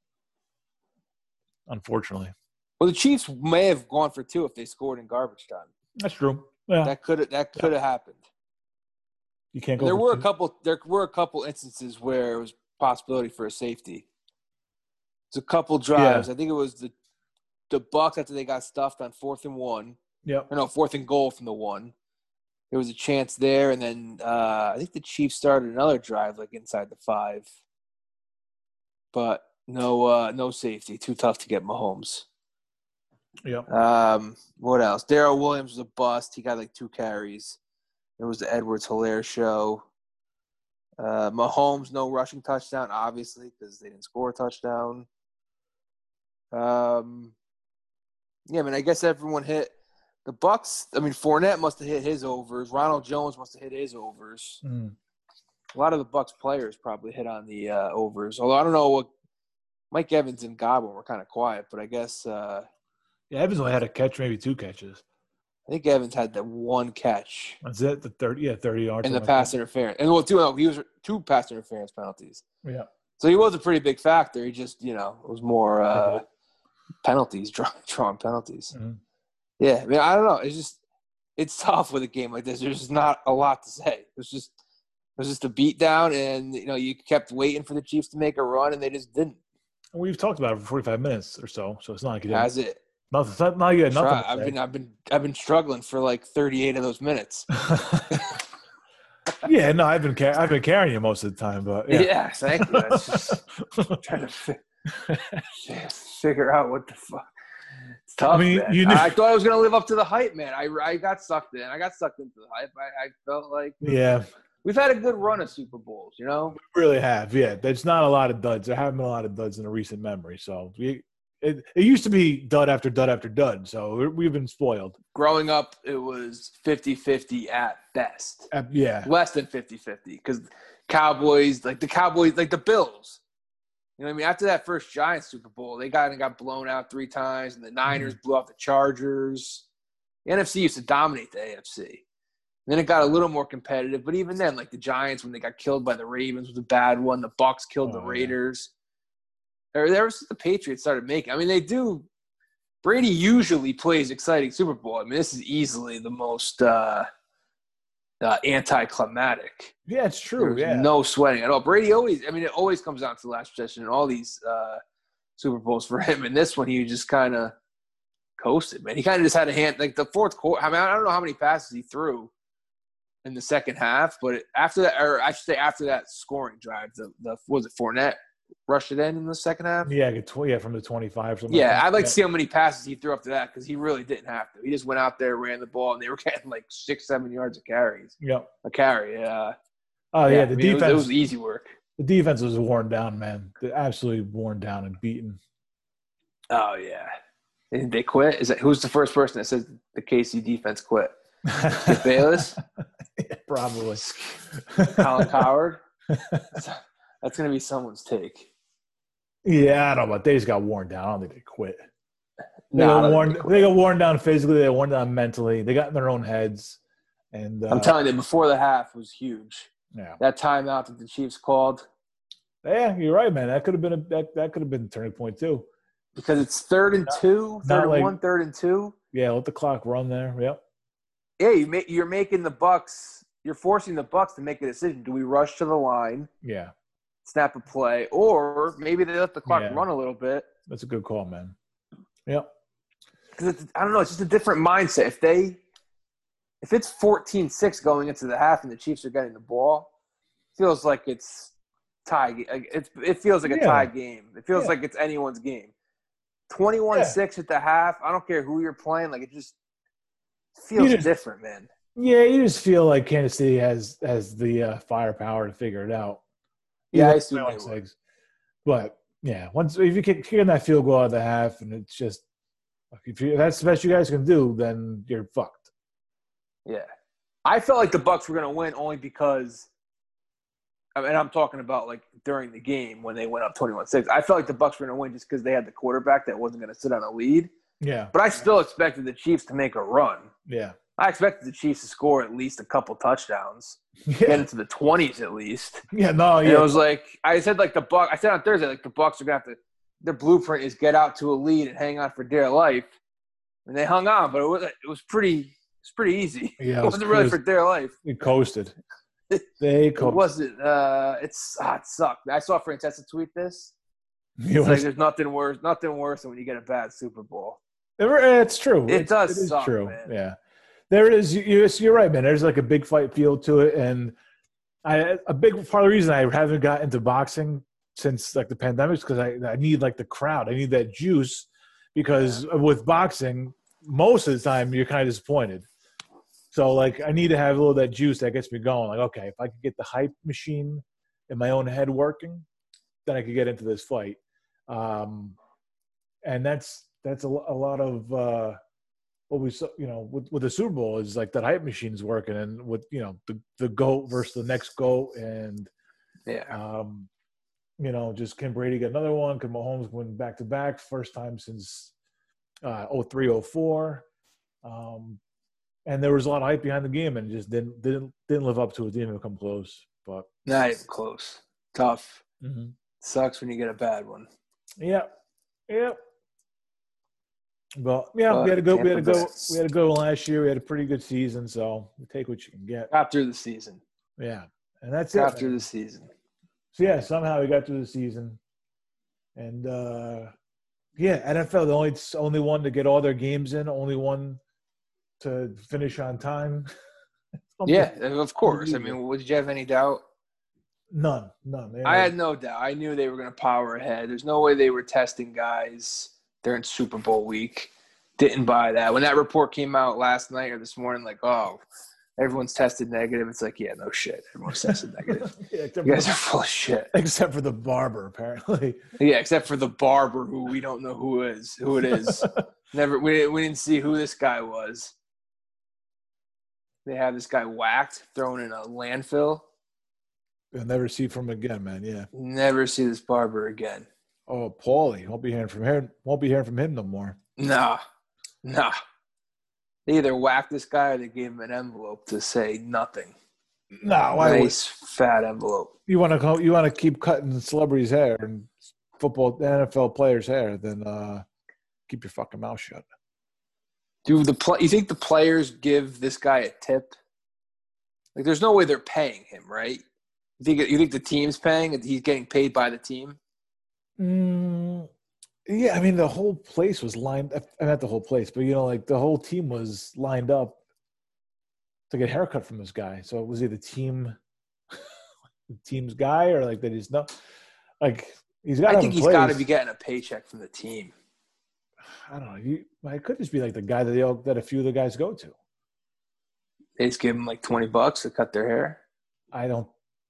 Unfortunately.
Well, the Chiefs may have gone for two if they scored in garbage time.
That's true. Yeah.
That could that could have yeah. happened.
You can't go.
There were
two.
a couple. There were a couple instances where it was possibility for a safety. It's a couple drives. Yeah. I think it was the the Bucks after they got stuffed on fourth and one.
Yeah.
Or no, fourth and goal from the one. there was a chance there, and then uh, I think the Chiefs started another drive like inside the five, but no, uh, no safety. Too tough to get Mahomes.
Yep.
Um, what else? Darrel Williams was a bust. He got like two carries. It was the Edwards Helaire show. Uh, Mahomes, no rushing touchdown, obviously, because they didn't score a touchdown. Um, yeah, I mean, I guess everyone hit the Bucks. I mean, Fournette must have hit his overs. Ronald Jones must have hit his overs.
Mm.
A lot of the Bucks players probably hit on the uh, overs. Although I don't know what Mike Evans and Godwin were kind of quiet, but I guess uh,
yeah, Evans only had a catch, maybe two catches.
I think Evans had the one catch.
That's that The thirty, yeah, thirty yards.
And the pass like interference, and well, two. He was two pass interference penalties.
Yeah.
So he was a pretty big factor. He just, you know, it was more uh, penalties, draw, drawing penalties.
Mm-hmm.
Yeah, I mean, I don't know. It's just, it's tough with a game like this. There's just not a lot to say. It's just, it was just a beatdown, and you know, you kept waiting for the Chiefs to make a run, and they just didn't.
We've talked about it for 45 minutes or so, so it's not like it
Has it?
Nothing. Not, not yet. Nothing.
I've been, I've been, I've been struggling for like 38 of those minutes.
yeah, no, I've been, car- I've been carrying you most of the time, but yeah,
yeah thank you. Just trying to fi- figure out what the fuck. It's tough. I mean, man. you knew- I thought I was gonna live up to the hype, man. I, I got sucked in. I got sucked into the hype. I, I felt like
yeah.
We've had a good run of Super Bowls, you know.
We really have, yeah. There's not a lot of duds. There haven't been a lot of duds in a recent memory. So we it, it used to be dud after dud after dud. So we've been spoiled.
Growing up, it was 50 50 at best.
Uh, yeah.
Less than 50 50 because Cowboys, like the Cowboys, like the Bills. You know what I mean? After that first Giants Super Bowl, they got and got blown out three times, and the Niners mm-hmm. blew out the Chargers. The NFC used to dominate the AFC. And then it got a little more competitive, but even then, like the Giants when they got killed by the Ravens was a bad one. The Bucks killed oh, the Raiders. Yeah or ever since the Patriots started making. I mean, they do. Brady usually plays exciting Super Bowl. I mean, this is easily the most uh, uh, anticlimactic.
Yeah, it's true. Yeah,
no sweating at all. Brady always. I mean, it always comes down to the last possession in all these uh, Super Bowls for him. And this one, he just kind of coasted. Man, he kind of just had a hand. Like the fourth quarter. I mean, I don't know how many passes he threw in the second half, but after that, or I should say, after that scoring drive, the the was it Fournette rush it in in the second half.
Yeah, yeah, from the twenty-five.
Yeah, I'd like yeah. to see how many passes he threw up to that because he really didn't have to. He just went out there, ran the ball, and they were getting like six, seven yards of carries.
Yep,
a carry. Yeah.
Oh yeah, yeah the I mean, defense.
It was, it was, easy work.
The defense was worn down, man. Absolutely worn down and beaten.
Oh yeah, and they quit. Is that who's the first person that says the KC defense quit? Skip Bayless.
yeah, probably.
Colin Cowherd. That's going to be someone's take.
Yeah, I don't know, but they just got worn down. I don't think they quit. They, no, got, worn, they, they got worn down physically. They got worn down mentally. They got in their own heads. And uh,
I'm telling you, before the half was huge.
Yeah,
that timeout that the Chiefs called.
Yeah, you're right, man. That could have been a that, that could have been a turning point too.
Because it's third and two, third and like, one, third and two.
Yeah, let the clock run there. Yep.
Yeah, you make, you're making the Bucks. You're forcing the Bucks to make a decision. Do we rush to the line?
Yeah
snap a play, or maybe they let the clock yeah. run a little bit.
That's a good call, man. Yep.
Because I don't know, it's just a different mindset. If they, if it's 14-6 going into the half and the Chiefs are getting the ball, feels like it's tie. It, it feels like a yeah. tie game. It feels yeah. like it's anyone's game. 21-6 at the half. I don't care who you're playing. Like it just feels just, different, man.
Yeah, you just feel like Kansas City has has the uh, firepower to figure it out.
Yeah, I assume they
But yeah, once if you kick in that field goal out of the half, and it's just if, you, if that's the best you guys can do, then you're fucked.
Yeah, I felt like the Bucks were going to win only because. I mean, I'm talking about like during the game when they went up 21-6. I felt like the Bucks were going to win just because they had the quarterback that wasn't going to sit on a lead.
Yeah.
But I still expected the Chiefs to make a run.
Yeah.
I expected the Chiefs to score at least a couple touchdowns, yeah. get into the twenties at least.
Yeah, no,
and
yeah.
It was like I said, like the Buck. I said on Thursday, like the Bucks are gonna have to. Their blueprint is get out to a lead and hang on for dear life, and they hung on, but it was it was pretty it's pretty easy.
Yeah,
it, wasn't really for dear life.
It coasted. They coasted.
it wasn't. Uh, it's ah, it sucked. I saw Francesa tweet this. It's like there's nothing worse, nothing worse than when you get a bad Super Bowl.
It's true.
It does
It is
suck,
true.
Man.
Yeah. There is. You, you're right, man. There's like a big fight feel to it, and I a big part of the reason I haven't got into boxing since like the pandemic is because I, I need like the crowd. I need that juice because yeah. with boxing, most of the time you're kind of disappointed. So like I need to have a little of that juice that gets me going. Like okay, if I could get the hype machine in my own head working, then I could get into this fight. Um, and that's that's a, a lot of uh, what we saw. You know, with, with the Super Bowl is like that hype machine's working, and with you know the the goat versus the next goat, and
yeah,
um, you know, just can Brady get another one? Can Mahomes win back to back? First time since uh, 03, 04. Um, and there was a lot of hype behind the game, and just didn't didn't didn't live up to it. Didn't even come close. But
not even close. Tough.
Mm-hmm.
Sucks when you get a bad one.
Yep. Yep. But yeah, but we had a go. We had a go. We had a go last year. We had a pretty good season, so we take what you can get
after the season.
Yeah, and that's
after it. After the season.
So yeah, somehow we got through the season, and uh yeah, NFL the only only one to get all their games in, only one to finish on time.
yeah, of course. I mean, did you have any doubt?
None, none.
I had no doubt. I knew they were going to power ahead. There's no way they were testing guys during Super Bowl week. Didn't buy that. When that report came out last night or this morning, like, oh, everyone's tested negative. It's like, yeah, no shit. Everyone's tested negative. yeah, you guys are full of shit.
Except for the barber, apparently.
Yeah, except for the barber, who we don't know who is who it is. Never, we we didn't see who this guy was. They have this guy whacked, thrown in a landfill.
You'll never see from him again, man. Yeah.
Never see this barber again.
Oh, Paulie, won't be hearing from him. Won't be hearing from him no more.
Nah, nah. They either whacked this guy or they gave him an envelope to say nothing.
No, I
nice fat envelope.
You want to you want to keep cutting celebrities' hair and football NFL players' hair, then uh, keep your fucking mouth shut.
Do the play? You think the players give this guy a tip? Like, there's no way they're paying him, right? You think you think the team's paying? He's getting paid by the team.
Mm, yeah, I mean the whole place was lined. Uh, not the whole place, but you know, like the whole team was lined up to get a haircut from this guy. So it was he the team, the team's guy, or like that he's not? Like he's got.
I think he's got to be getting a paycheck from the team.
I don't know. You, it could just be like the guy that they all, that a few of the guys go to.
They just give him like twenty bucks to cut their hair.
I don't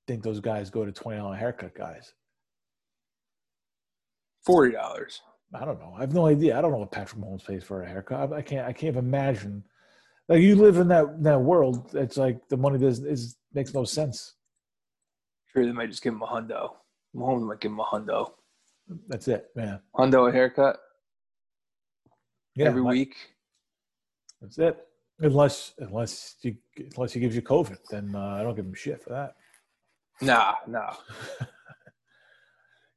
think those guys go to twenty dollar haircut guys.
Forty dollars.
I don't know. I have no idea. I don't know what Patrick Mahomes pays for a haircut. I can't. I can't imagine. Like you live in that that world. It's like the money does is makes no sense.
Sure, they might just give him a hundo. Mahomes might give him a hundo.
That's it, man.
Hundo a haircut. Yeah, every week.
That's it. Unless unless you unless he gives you COVID, then uh, I don't give him shit for that.
Nah, nah.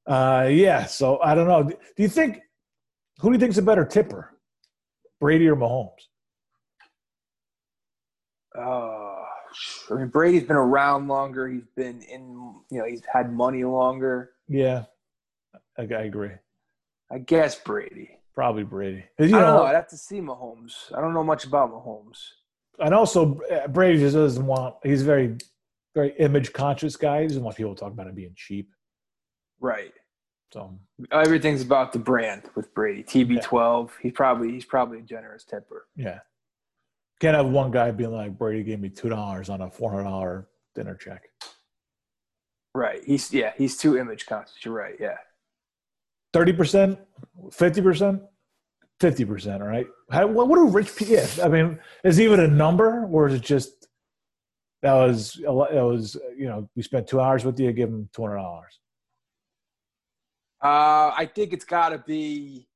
Uh, yeah, so I don't know. Do you think who do you think's a better tipper, Brady or Mahomes?
Uh, I mean, Brady's been around longer. He's been in, you know, he's had money longer.
Yeah, I, I agree.
I guess Brady.
Probably Brady.
You I don't know, know. I'd have to see Mahomes. I don't know much about Mahomes.
And also, uh, Brady just doesn't want. He's very, very image conscious guy. He doesn't want people to talk about him being cheap.
Right.
So
everything's about the brand with Brady. TB12. Yeah. He's probably he's probably a generous tipper.
Yeah. Can't have one guy being like Brady gave me two dollars on a four hundred dollar dinner check.
Right. He's yeah. He's too image conscious. You're right. Yeah.
Thirty percent, fifty percent, fifty percent. Right. How, what, what rich people? Yeah. I mean, is even a number, or is it just that was that was you know we spent two hours with you, give him two hundred dollars.
Uh, I think it's got to be.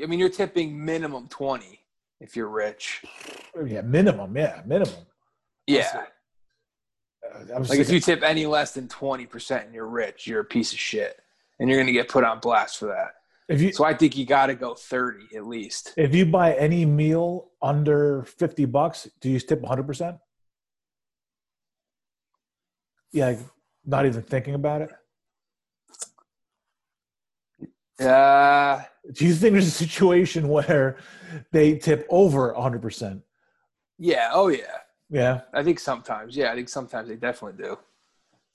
I mean, you're tipping minimum twenty if you're rich.
Yeah, minimum. Yeah, minimum.
Yeah. Uh, like thinking, if you tip any less than twenty percent and you're rich, you're a piece of shit, and you're gonna get put on blast for that. If you, so I think you got to go thirty at least.
If you buy any meal under fifty bucks, do you tip one hundred percent? Yeah, not even thinking about it.
Uh,
Do you think there's a situation where they tip over 100%?
Yeah. Oh yeah.
Yeah.
I think sometimes. Yeah, I think sometimes they definitely do.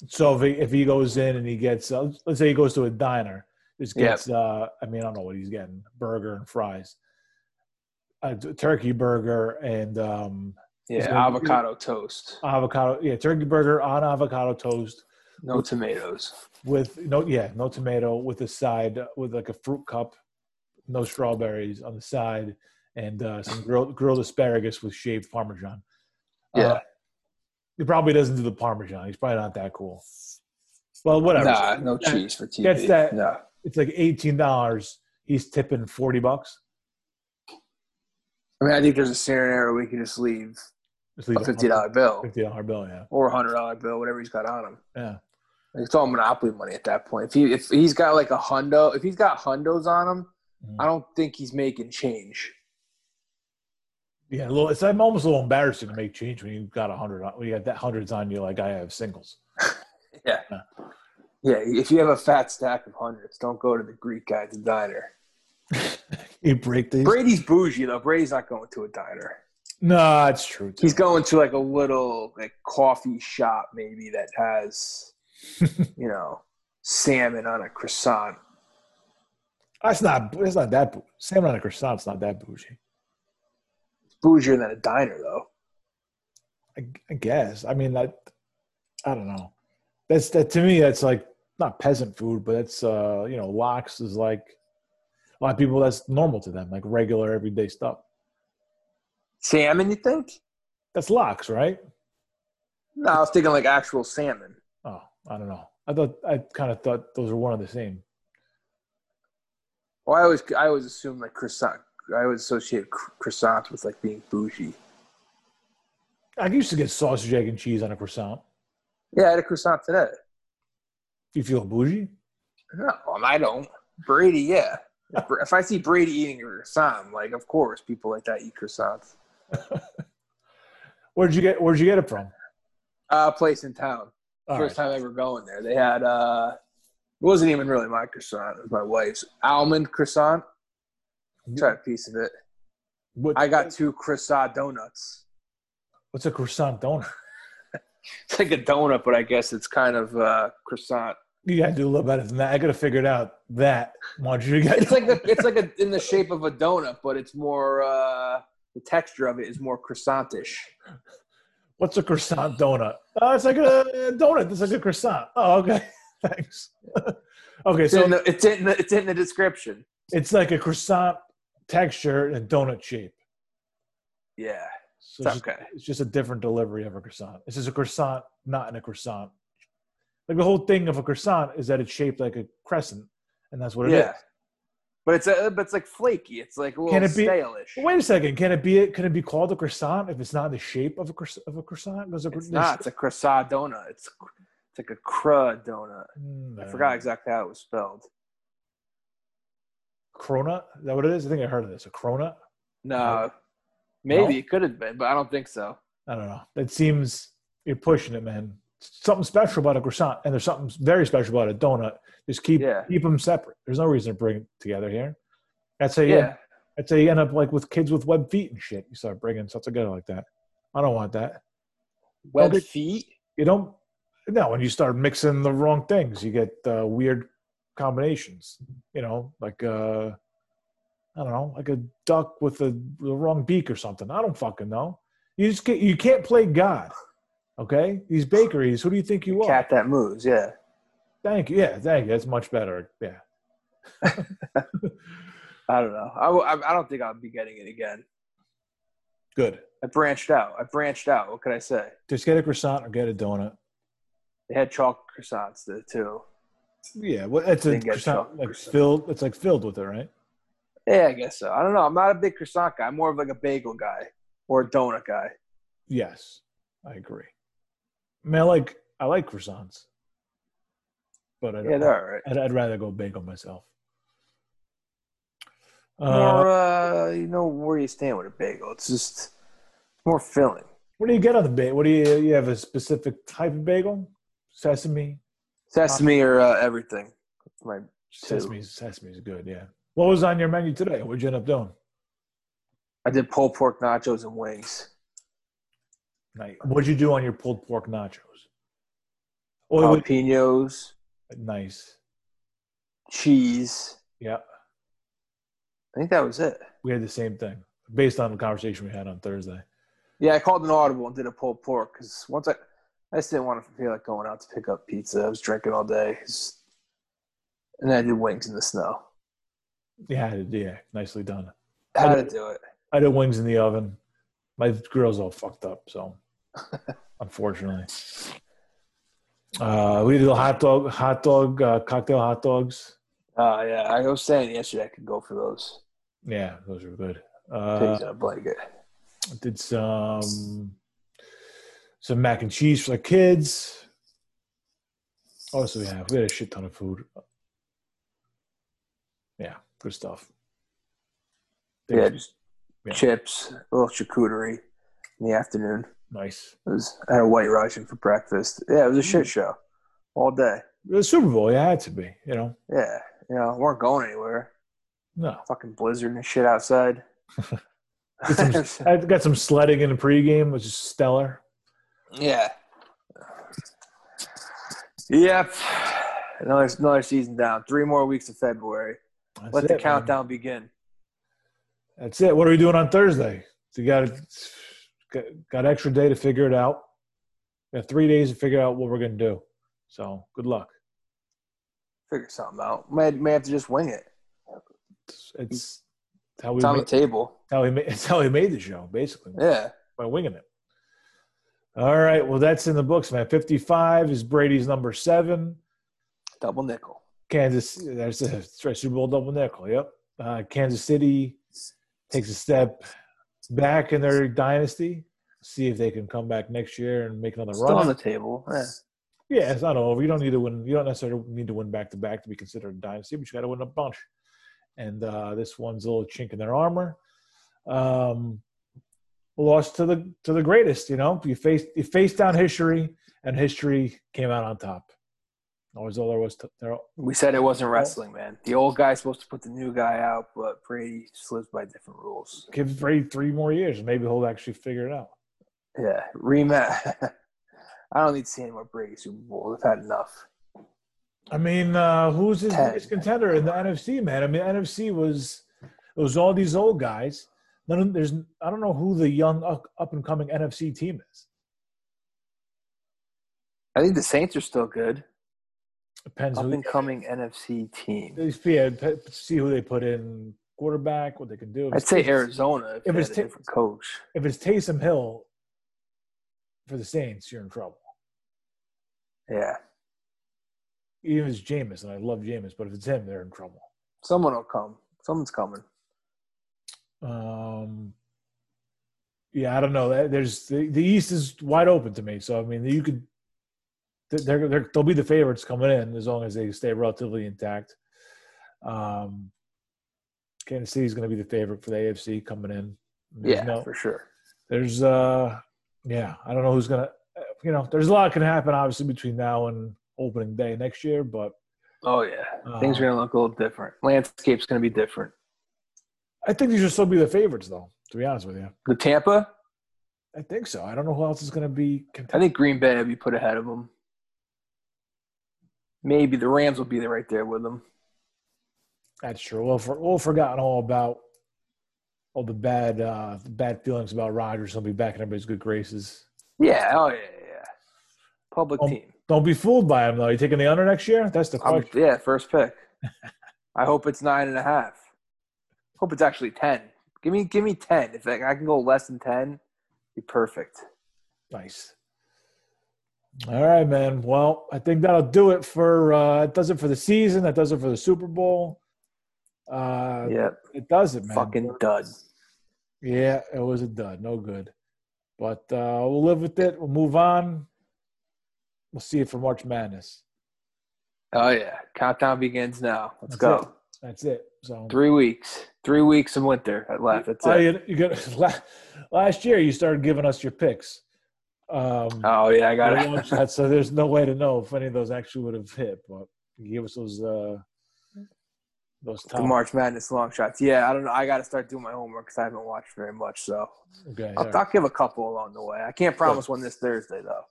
So if he, if he goes in and he gets, uh, let's say he goes to a diner, just gets, yep. uh, I mean, I don't know what he's getting, burger and fries, a turkey burger and um,
yeah, avocado toast.
Avocado, yeah, turkey burger on avocado toast.
No with, tomatoes.
With no, yeah, no tomato with a side with like a fruit cup, no strawberries on the side, and uh, some grilled grilled asparagus with shaved parmesan.
Yeah. Uh,
he probably doesn't do the parmesan. He's probably not that cool. Well, whatever.
Nah, no cheese for TB.
Gets that.
No.
It's like eighteen dollars. He's tipping forty bucks.
I mean, I think there's a scenario where we can just leave, just leave a fifty dollar bill,
fifty dollar bill, yeah,
or a hundred dollar bill, whatever he's got on him.
Yeah,
it's all monopoly money at that point. If he if he's got like a hundo, if he's got hundos on him, mm-hmm. I don't think he's making change.
Yeah, a little, it's I'm almost a little embarrassing to make change when you've got a hundred on when you got that hundreds on you like I have singles.
yeah. yeah. Yeah, if you have a fat stack of hundreds, don't go to the Greek guy at the diner.
you break these.
Brady's bougie though. Brady's not going to a diner.
No, it's true.
Too. He's going to like a little like coffee shop maybe that has, you know, salmon on a croissant.
That's not. It's not that. Salmon on a croissant's not that bougie.
It's bougier than a diner though.
I, I guess. I mean, that. I don't know. That's that to me. That's like not peasant food, but it's uh, you know, lox is like a lot of people that's normal to them, like regular everyday stuff.
Salmon, you think?
That's lox, right?
No, I was thinking like actual salmon.
Oh, I don't know. I thought I kind of thought those were one of the same.
Well, I always I always assume like croissant. I always associate croissants with like being bougie.
I used to get sausage, egg, and cheese on a croissant.
Yeah, I had a croissant today.
You feel bougie?
No, I don't. Brady, yeah. If, if I see Brady eating a croissant, like of course people like that eat croissants.
where'd you get Where'd you get it from?
Uh, a place in town. All First right. time ever going there. They had uh, it wasn't even really my croissant. It was my wife's almond croissant. Try a piece of it. What, I got two croissant donuts.
What's a croissant donut?
it's like a donut, but I guess it's kind of uh, croissant.
You gotta do a little better than that. I gotta figure it out. That you
get it's like a, it's like a, in the shape of a donut, but it's more uh, the texture of it is more croissantish.
What's a croissant donut? Oh, it's like a donut. It's like a croissant. Oh, okay. Thanks. okay,
it's
so
in the, it's in the, it's in the description.
It's like a croissant texture and donut shape.
Yeah.
So it's, okay. Just, it's just a different delivery of a croissant. This is a croissant, not in a croissant. Like the whole thing of a croissant is that it's shaped like a crescent, and that's what it yeah. is.
But it's a, but it's like flaky. It's like a little can it be, stale-ish.
Wait a second. Can it be? Can it be called a croissant if it's not in the shape of a of a croissant?
Because it's not. It's a croissant donut. It's it's like a crud donut. Mm, I forgot exactly how it was spelled.
Cronut? Is that what it is? I think I heard of this. A cronut?
No, maybe no? it could have been, but I don't think so.
I don't know. It seems you're pushing it, man something special about a croissant, and there's something very special about a donut. Just keep yeah. keep them separate. There's no reason to bring them together here. That's how you. Yeah. That's how you end up like with kids with web feet and shit. You start bringing stuff together like that. I don't want that.
Web get, feet.
You don't. No, when you start mixing the wrong things, you get uh, weird combinations. You know, like uh, I don't know, like a duck with the, the wrong beak or something. I don't fucking know. You just get, you can't play God. Okay, these bakeries. Who do you think you are?
Cat that moves. Yeah.
Thank you. Yeah, thank you. That's much better. Yeah.
I don't know. I, I don't think I'll be getting it again.
Good.
I branched out. I branched out. What could I say?
Just get a croissant or get a donut.
They had chocolate croissants there too.
Yeah, well, it's a croissant like croissant. filled. It's like filled with it, right?
Yeah, I guess so. I don't know. I'm not a big croissant guy. I'm more of like a bagel guy or a donut guy.
Yes, I agree. I mean, I like I like croissants, but I
yeah, they're all right.
I'd, I'd rather go bagel myself.
More, uh, you know where you stand with a bagel. It's just more filling.
What do you get on the bagel? What do you you have a specific type of bagel? Sesame,
sesame, or uh, everything. My
sesame, sesame is good. Yeah. What was on your menu today? What'd you end up doing?
I did pulled pork nachos and wings.
Nice. What'd you do on your pulled pork nachos?
Oh, Jalapenos.
Nice.
Cheese.
Yeah.
I think that was it.
We had the same thing based on the conversation we had on Thursday.
Yeah, I called an audible and did a pulled pork because once I, I just didn't want to feel like going out to pick up pizza. I was drinking all day, and then I did wings in the snow.
Yeah, yeah, nicely done.
How to do it?
I did wings in the oven. My grill's all fucked up, so unfortunately. Uh, we did a hot dog, hot dog, uh, cocktail hot dogs.
Uh, yeah, I was saying yesterday I could go for those.
Yeah, those are good.
Uh, in a blanket.
Did some some mac and cheese for the kids. Also, we have we had a shit ton of food. Yeah, good stuff.
yeah, just yeah. chips, a little charcuterie in the afternoon.
Nice.
It was I had a white Russian for breakfast. Yeah, it was a mm. shit show all day.
The Super Bowl, yeah, it had to be, you know.
Yeah, you know, weren't going anywhere.
No.
Fucking blizzard and shit outside.
some, I got some sledding in the pregame, which is stellar.
Yeah. Yep. Another another season down. Three more weeks of February. That's Let it, the countdown man. begin.
That's it. What are we doing on Thursday? You got got, got extra day to figure it out. We have three days to figure out what we're going to do. So good luck.
Figure something out. May may have to just wing it.
It's, it's how we
it's on made, the table.
How we made, it's how we made the show, basically.
Yeah,
by winging it. All right. Well, that's in the books, man. Fifty-five is Brady's number seven.
Double nickel.
Kansas. There's a Super Bowl double nickel. Yep. Uh, Kansas City takes a step back in their dynasty. See if they can come back next year and make another
Still
run.
on the table. Yeah.
Yeah, it's not over. You don't need to win. You don't necessarily need to win back to back to be considered a dynasty, but you got to win a bunch. And uh, this one's a little chink in their armor. Um, lost to the to the greatest. You know, you faced you faced down history, and history came out on top. Always all there was. To, there.
We said it wasn't wrestling, man. The old guy's supposed to put the new guy out, but Brady just lives by different rules.
Give Brady three more years, maybe he'll actually figure it out.
Yeah, rematch. I don't need to see any more Brady Super Bowl. We've had enough.
I mean, uh, who's his biggest contender in the NFC, man? I mean, NFC was it was all these old guys. None there's I don't know who the young up and coming NFC team is.
I think the Saints are still good.
Depends.
Up and coming NFC team.
Yeah, see who they put in quarterback, what they can do.
I'd say Arizona if, if it's a different coach.
If it's Taysom Hill for the Saints, you're in trouble.
Yeah.
Even if it's Jameis, and I love Jameis, but if it's him, they're in trouble.
Someone will come. Someone's coming.
Um. Yeah, I don't know. There's the, the East is wide open to me. So I mean, you could they're, they're they'll be the favorites coming in as long as they stay relatively intact. Um, Kansas City is going to be the favorite for the AFC coming in.
There's yeah, no, for sure.
There's uh, yeah, I don't know who's gonna you know, there's a lot can happen obviously between now and opening day next year, but
oh yeah, uh, things are gonna look a little different. Landscape's gonna be different.
I think these should still be the favorites, though. To be honest with you,
the Tampa.
I think so. I don't know who else is going to be.
I think Green Bay will be put ahead of them. Maybe the Rams will be there right there with them.
That's true. Well, for, we'll forgotten all about all the bad uh, bad feelings about Rodgers. He'll be back in everybody's good graces.
Yeah. Oh yeah. Yeah. Public
don't,
team.
Don't be fooled by him though. You taking the under next year? That's the question.
I'm, yeah, first pick. I hope it's nine and a half. Hope it's actually ten. Give me give me ten. If I can go less than ten, be perfect.
Nice. All right, man. Well, I think that'll do it for uh it does it for the season. That does it for the Super Bowl. Uh
yeah.
It does it, man.
Fucking dud.
Yeah, it was a dud. No good. But uh we'll live with it. We'll move on. We'll see it for March Madness.
Oh yeah. Countdown begins now. Let's That's go.
It. That's it. So
three weeks, three weeks of winter at left. That's oh,
it. You, you got, last year you started giving us your picks. Um,
oh yeah, I got it.
so there's no way to know if any of those actually would have hit, but give us those uh, Those
the March Madness long shots. Yeah, I don't know. I got to start doing my homework because I haven't watched very much. So
okay,
I'll, right. I'll, give a couple along the way. I can't promise one this Thursday though.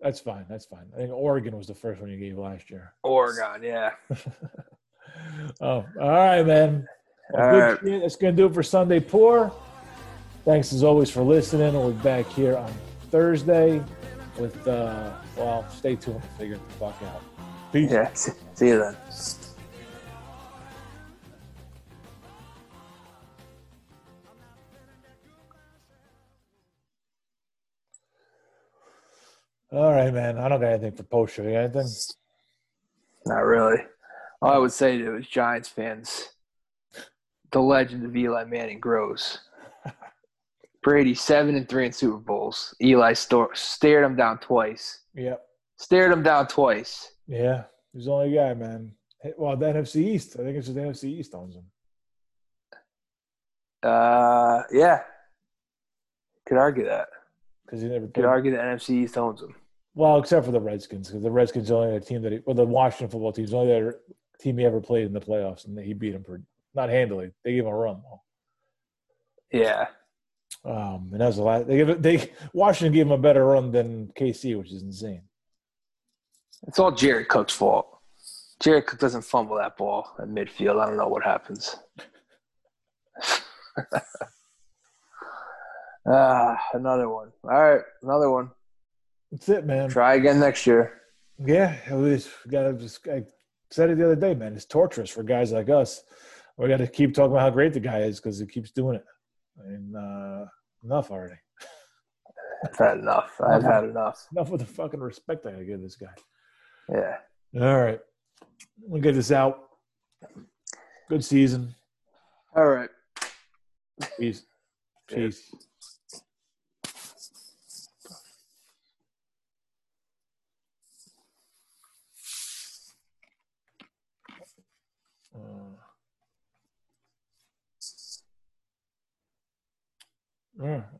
That's fine. That's fine. I think Oregon was the first one you gave last year.
Oregon, yeah.
oh, all right, man. Well, all right. That's going to do it for Sunday Pour. Thanks as always for listening. We'll be back here on Thursday with, uh, well, stay tuned to figure the fuck out.
Peace. Yeah, see you then.
All right, man. I don't got anything for post show. You got anything?
Not really. All I would say to is Giants fans, the legend of Eli Manning grows. Brady seven and three in Super Bowls. Eli st- stared him down twice.
Yep.
Stared him down twice.
Yeah, he's the only guy, man. Well, the NFC East. I think it's just the NFC East owns him.
Uh, yeah. Could argue that
because he never
could argue the NFC East owns him.
Well, except for the Redskins, because the Redskins are only a team that, he, well, the Washington football team is only the team he ever played in the playoffs, and he beat him for not handily. They gave him a run though.
Yeah.
Um, and that was the last. They give They Washington gave him a better run than KC, which is insane.
It's all Jared Cook's fault. Jared Cook doesn't fumble that ball at midfield. I don't know what happens. Ah, another one. All right, another one.
That's it, man.
Try again next year.
Yeah, we just gotta just. I said it the other day, man. It's torturous for guys like us. We got to keep talking about how great the guy is because he keeps doing it. And uh, enough already.
I've had enough. I've had enough.
Enough with the fucking respect I gotta give this guy.
Yeah.
All right. We'll get this out. Good season.
All right.
Peace. Peace. Yeah,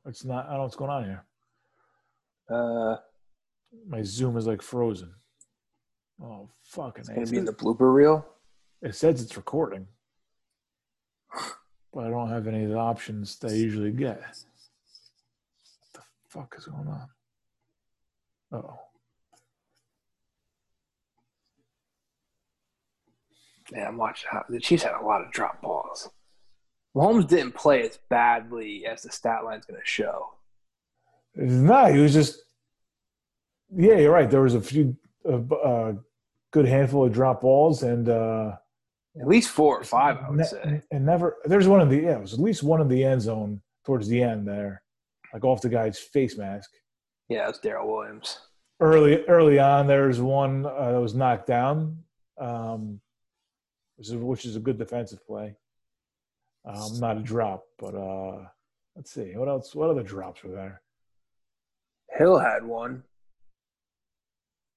it's not. I don't know what's going on here.
Uh,
my Zoom is like frozen. Oh fucking!
It's gonna be in the blooper reel.
It says it's recording, but I don't have any of the options that I usually get. What the fuck is going on? Oh.
Yeah, I'm watching. The Chiefs had a lot of drop balls. Mahomes didn't play as badly as the stat line's going to show.
No, he was just. Yeah, you're right. There was a few, uh, uh, good handful of drop balls, and uh,
at least four or five, I would ne- say.
And never, there's one in the yeah, it was at least one in the end zone towards the end there, like off the guy's face mask.
Yeah, it's Darrel Williams.
Early, early on, there's one uh, that was knocked down, um, which is which is a good defensive play. Um, not a drop, but uh, let's see what else. What other drops were there?
Hill had one.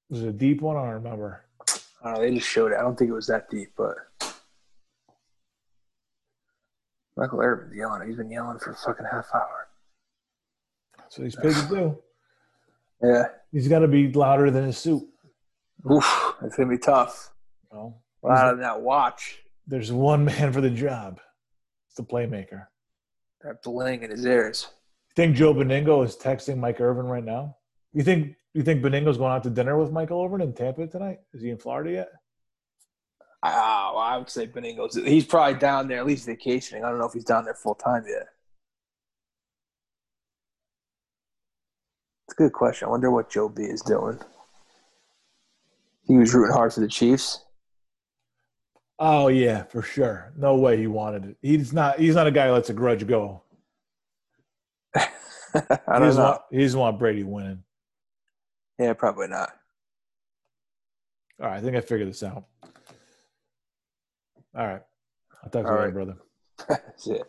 Was it a deep one? I don't remember.
I don't know. They just showed it. I don't think it was that deep, but Michael Irvin's yelling. He's been yelling for a fucking half hour.
So he's paid to do.
Yeah.
He's got to be louder than his suit.
Oof, it's gonna be tough.
Well,
louder than that watch.
There's one man for the job the playmaker.
That bling in his ears.
You think Joe Benigno is texting Mike Irvin right now? You think you think Benigno's going out to dinner with Michael Irvin in Tampa tonight? Is he in Florida yet?
Oh, I would say Benigno's. He's probably down there, at least vacationing. I don't know if he's down there full time yet. It's a good question. I wonder what Joe B is doing. He was rooting hard for the Chiefs.
Oh yeah, for sure. No way he wanted it. He's not. He's not a guy who lets a grudge go.
I don't
he's
know.
Want, he doesn't want Brady winning.
Yeah, probably not.
All right, I think I figured this out. All right, I'll talk to you later, brother.
That's it.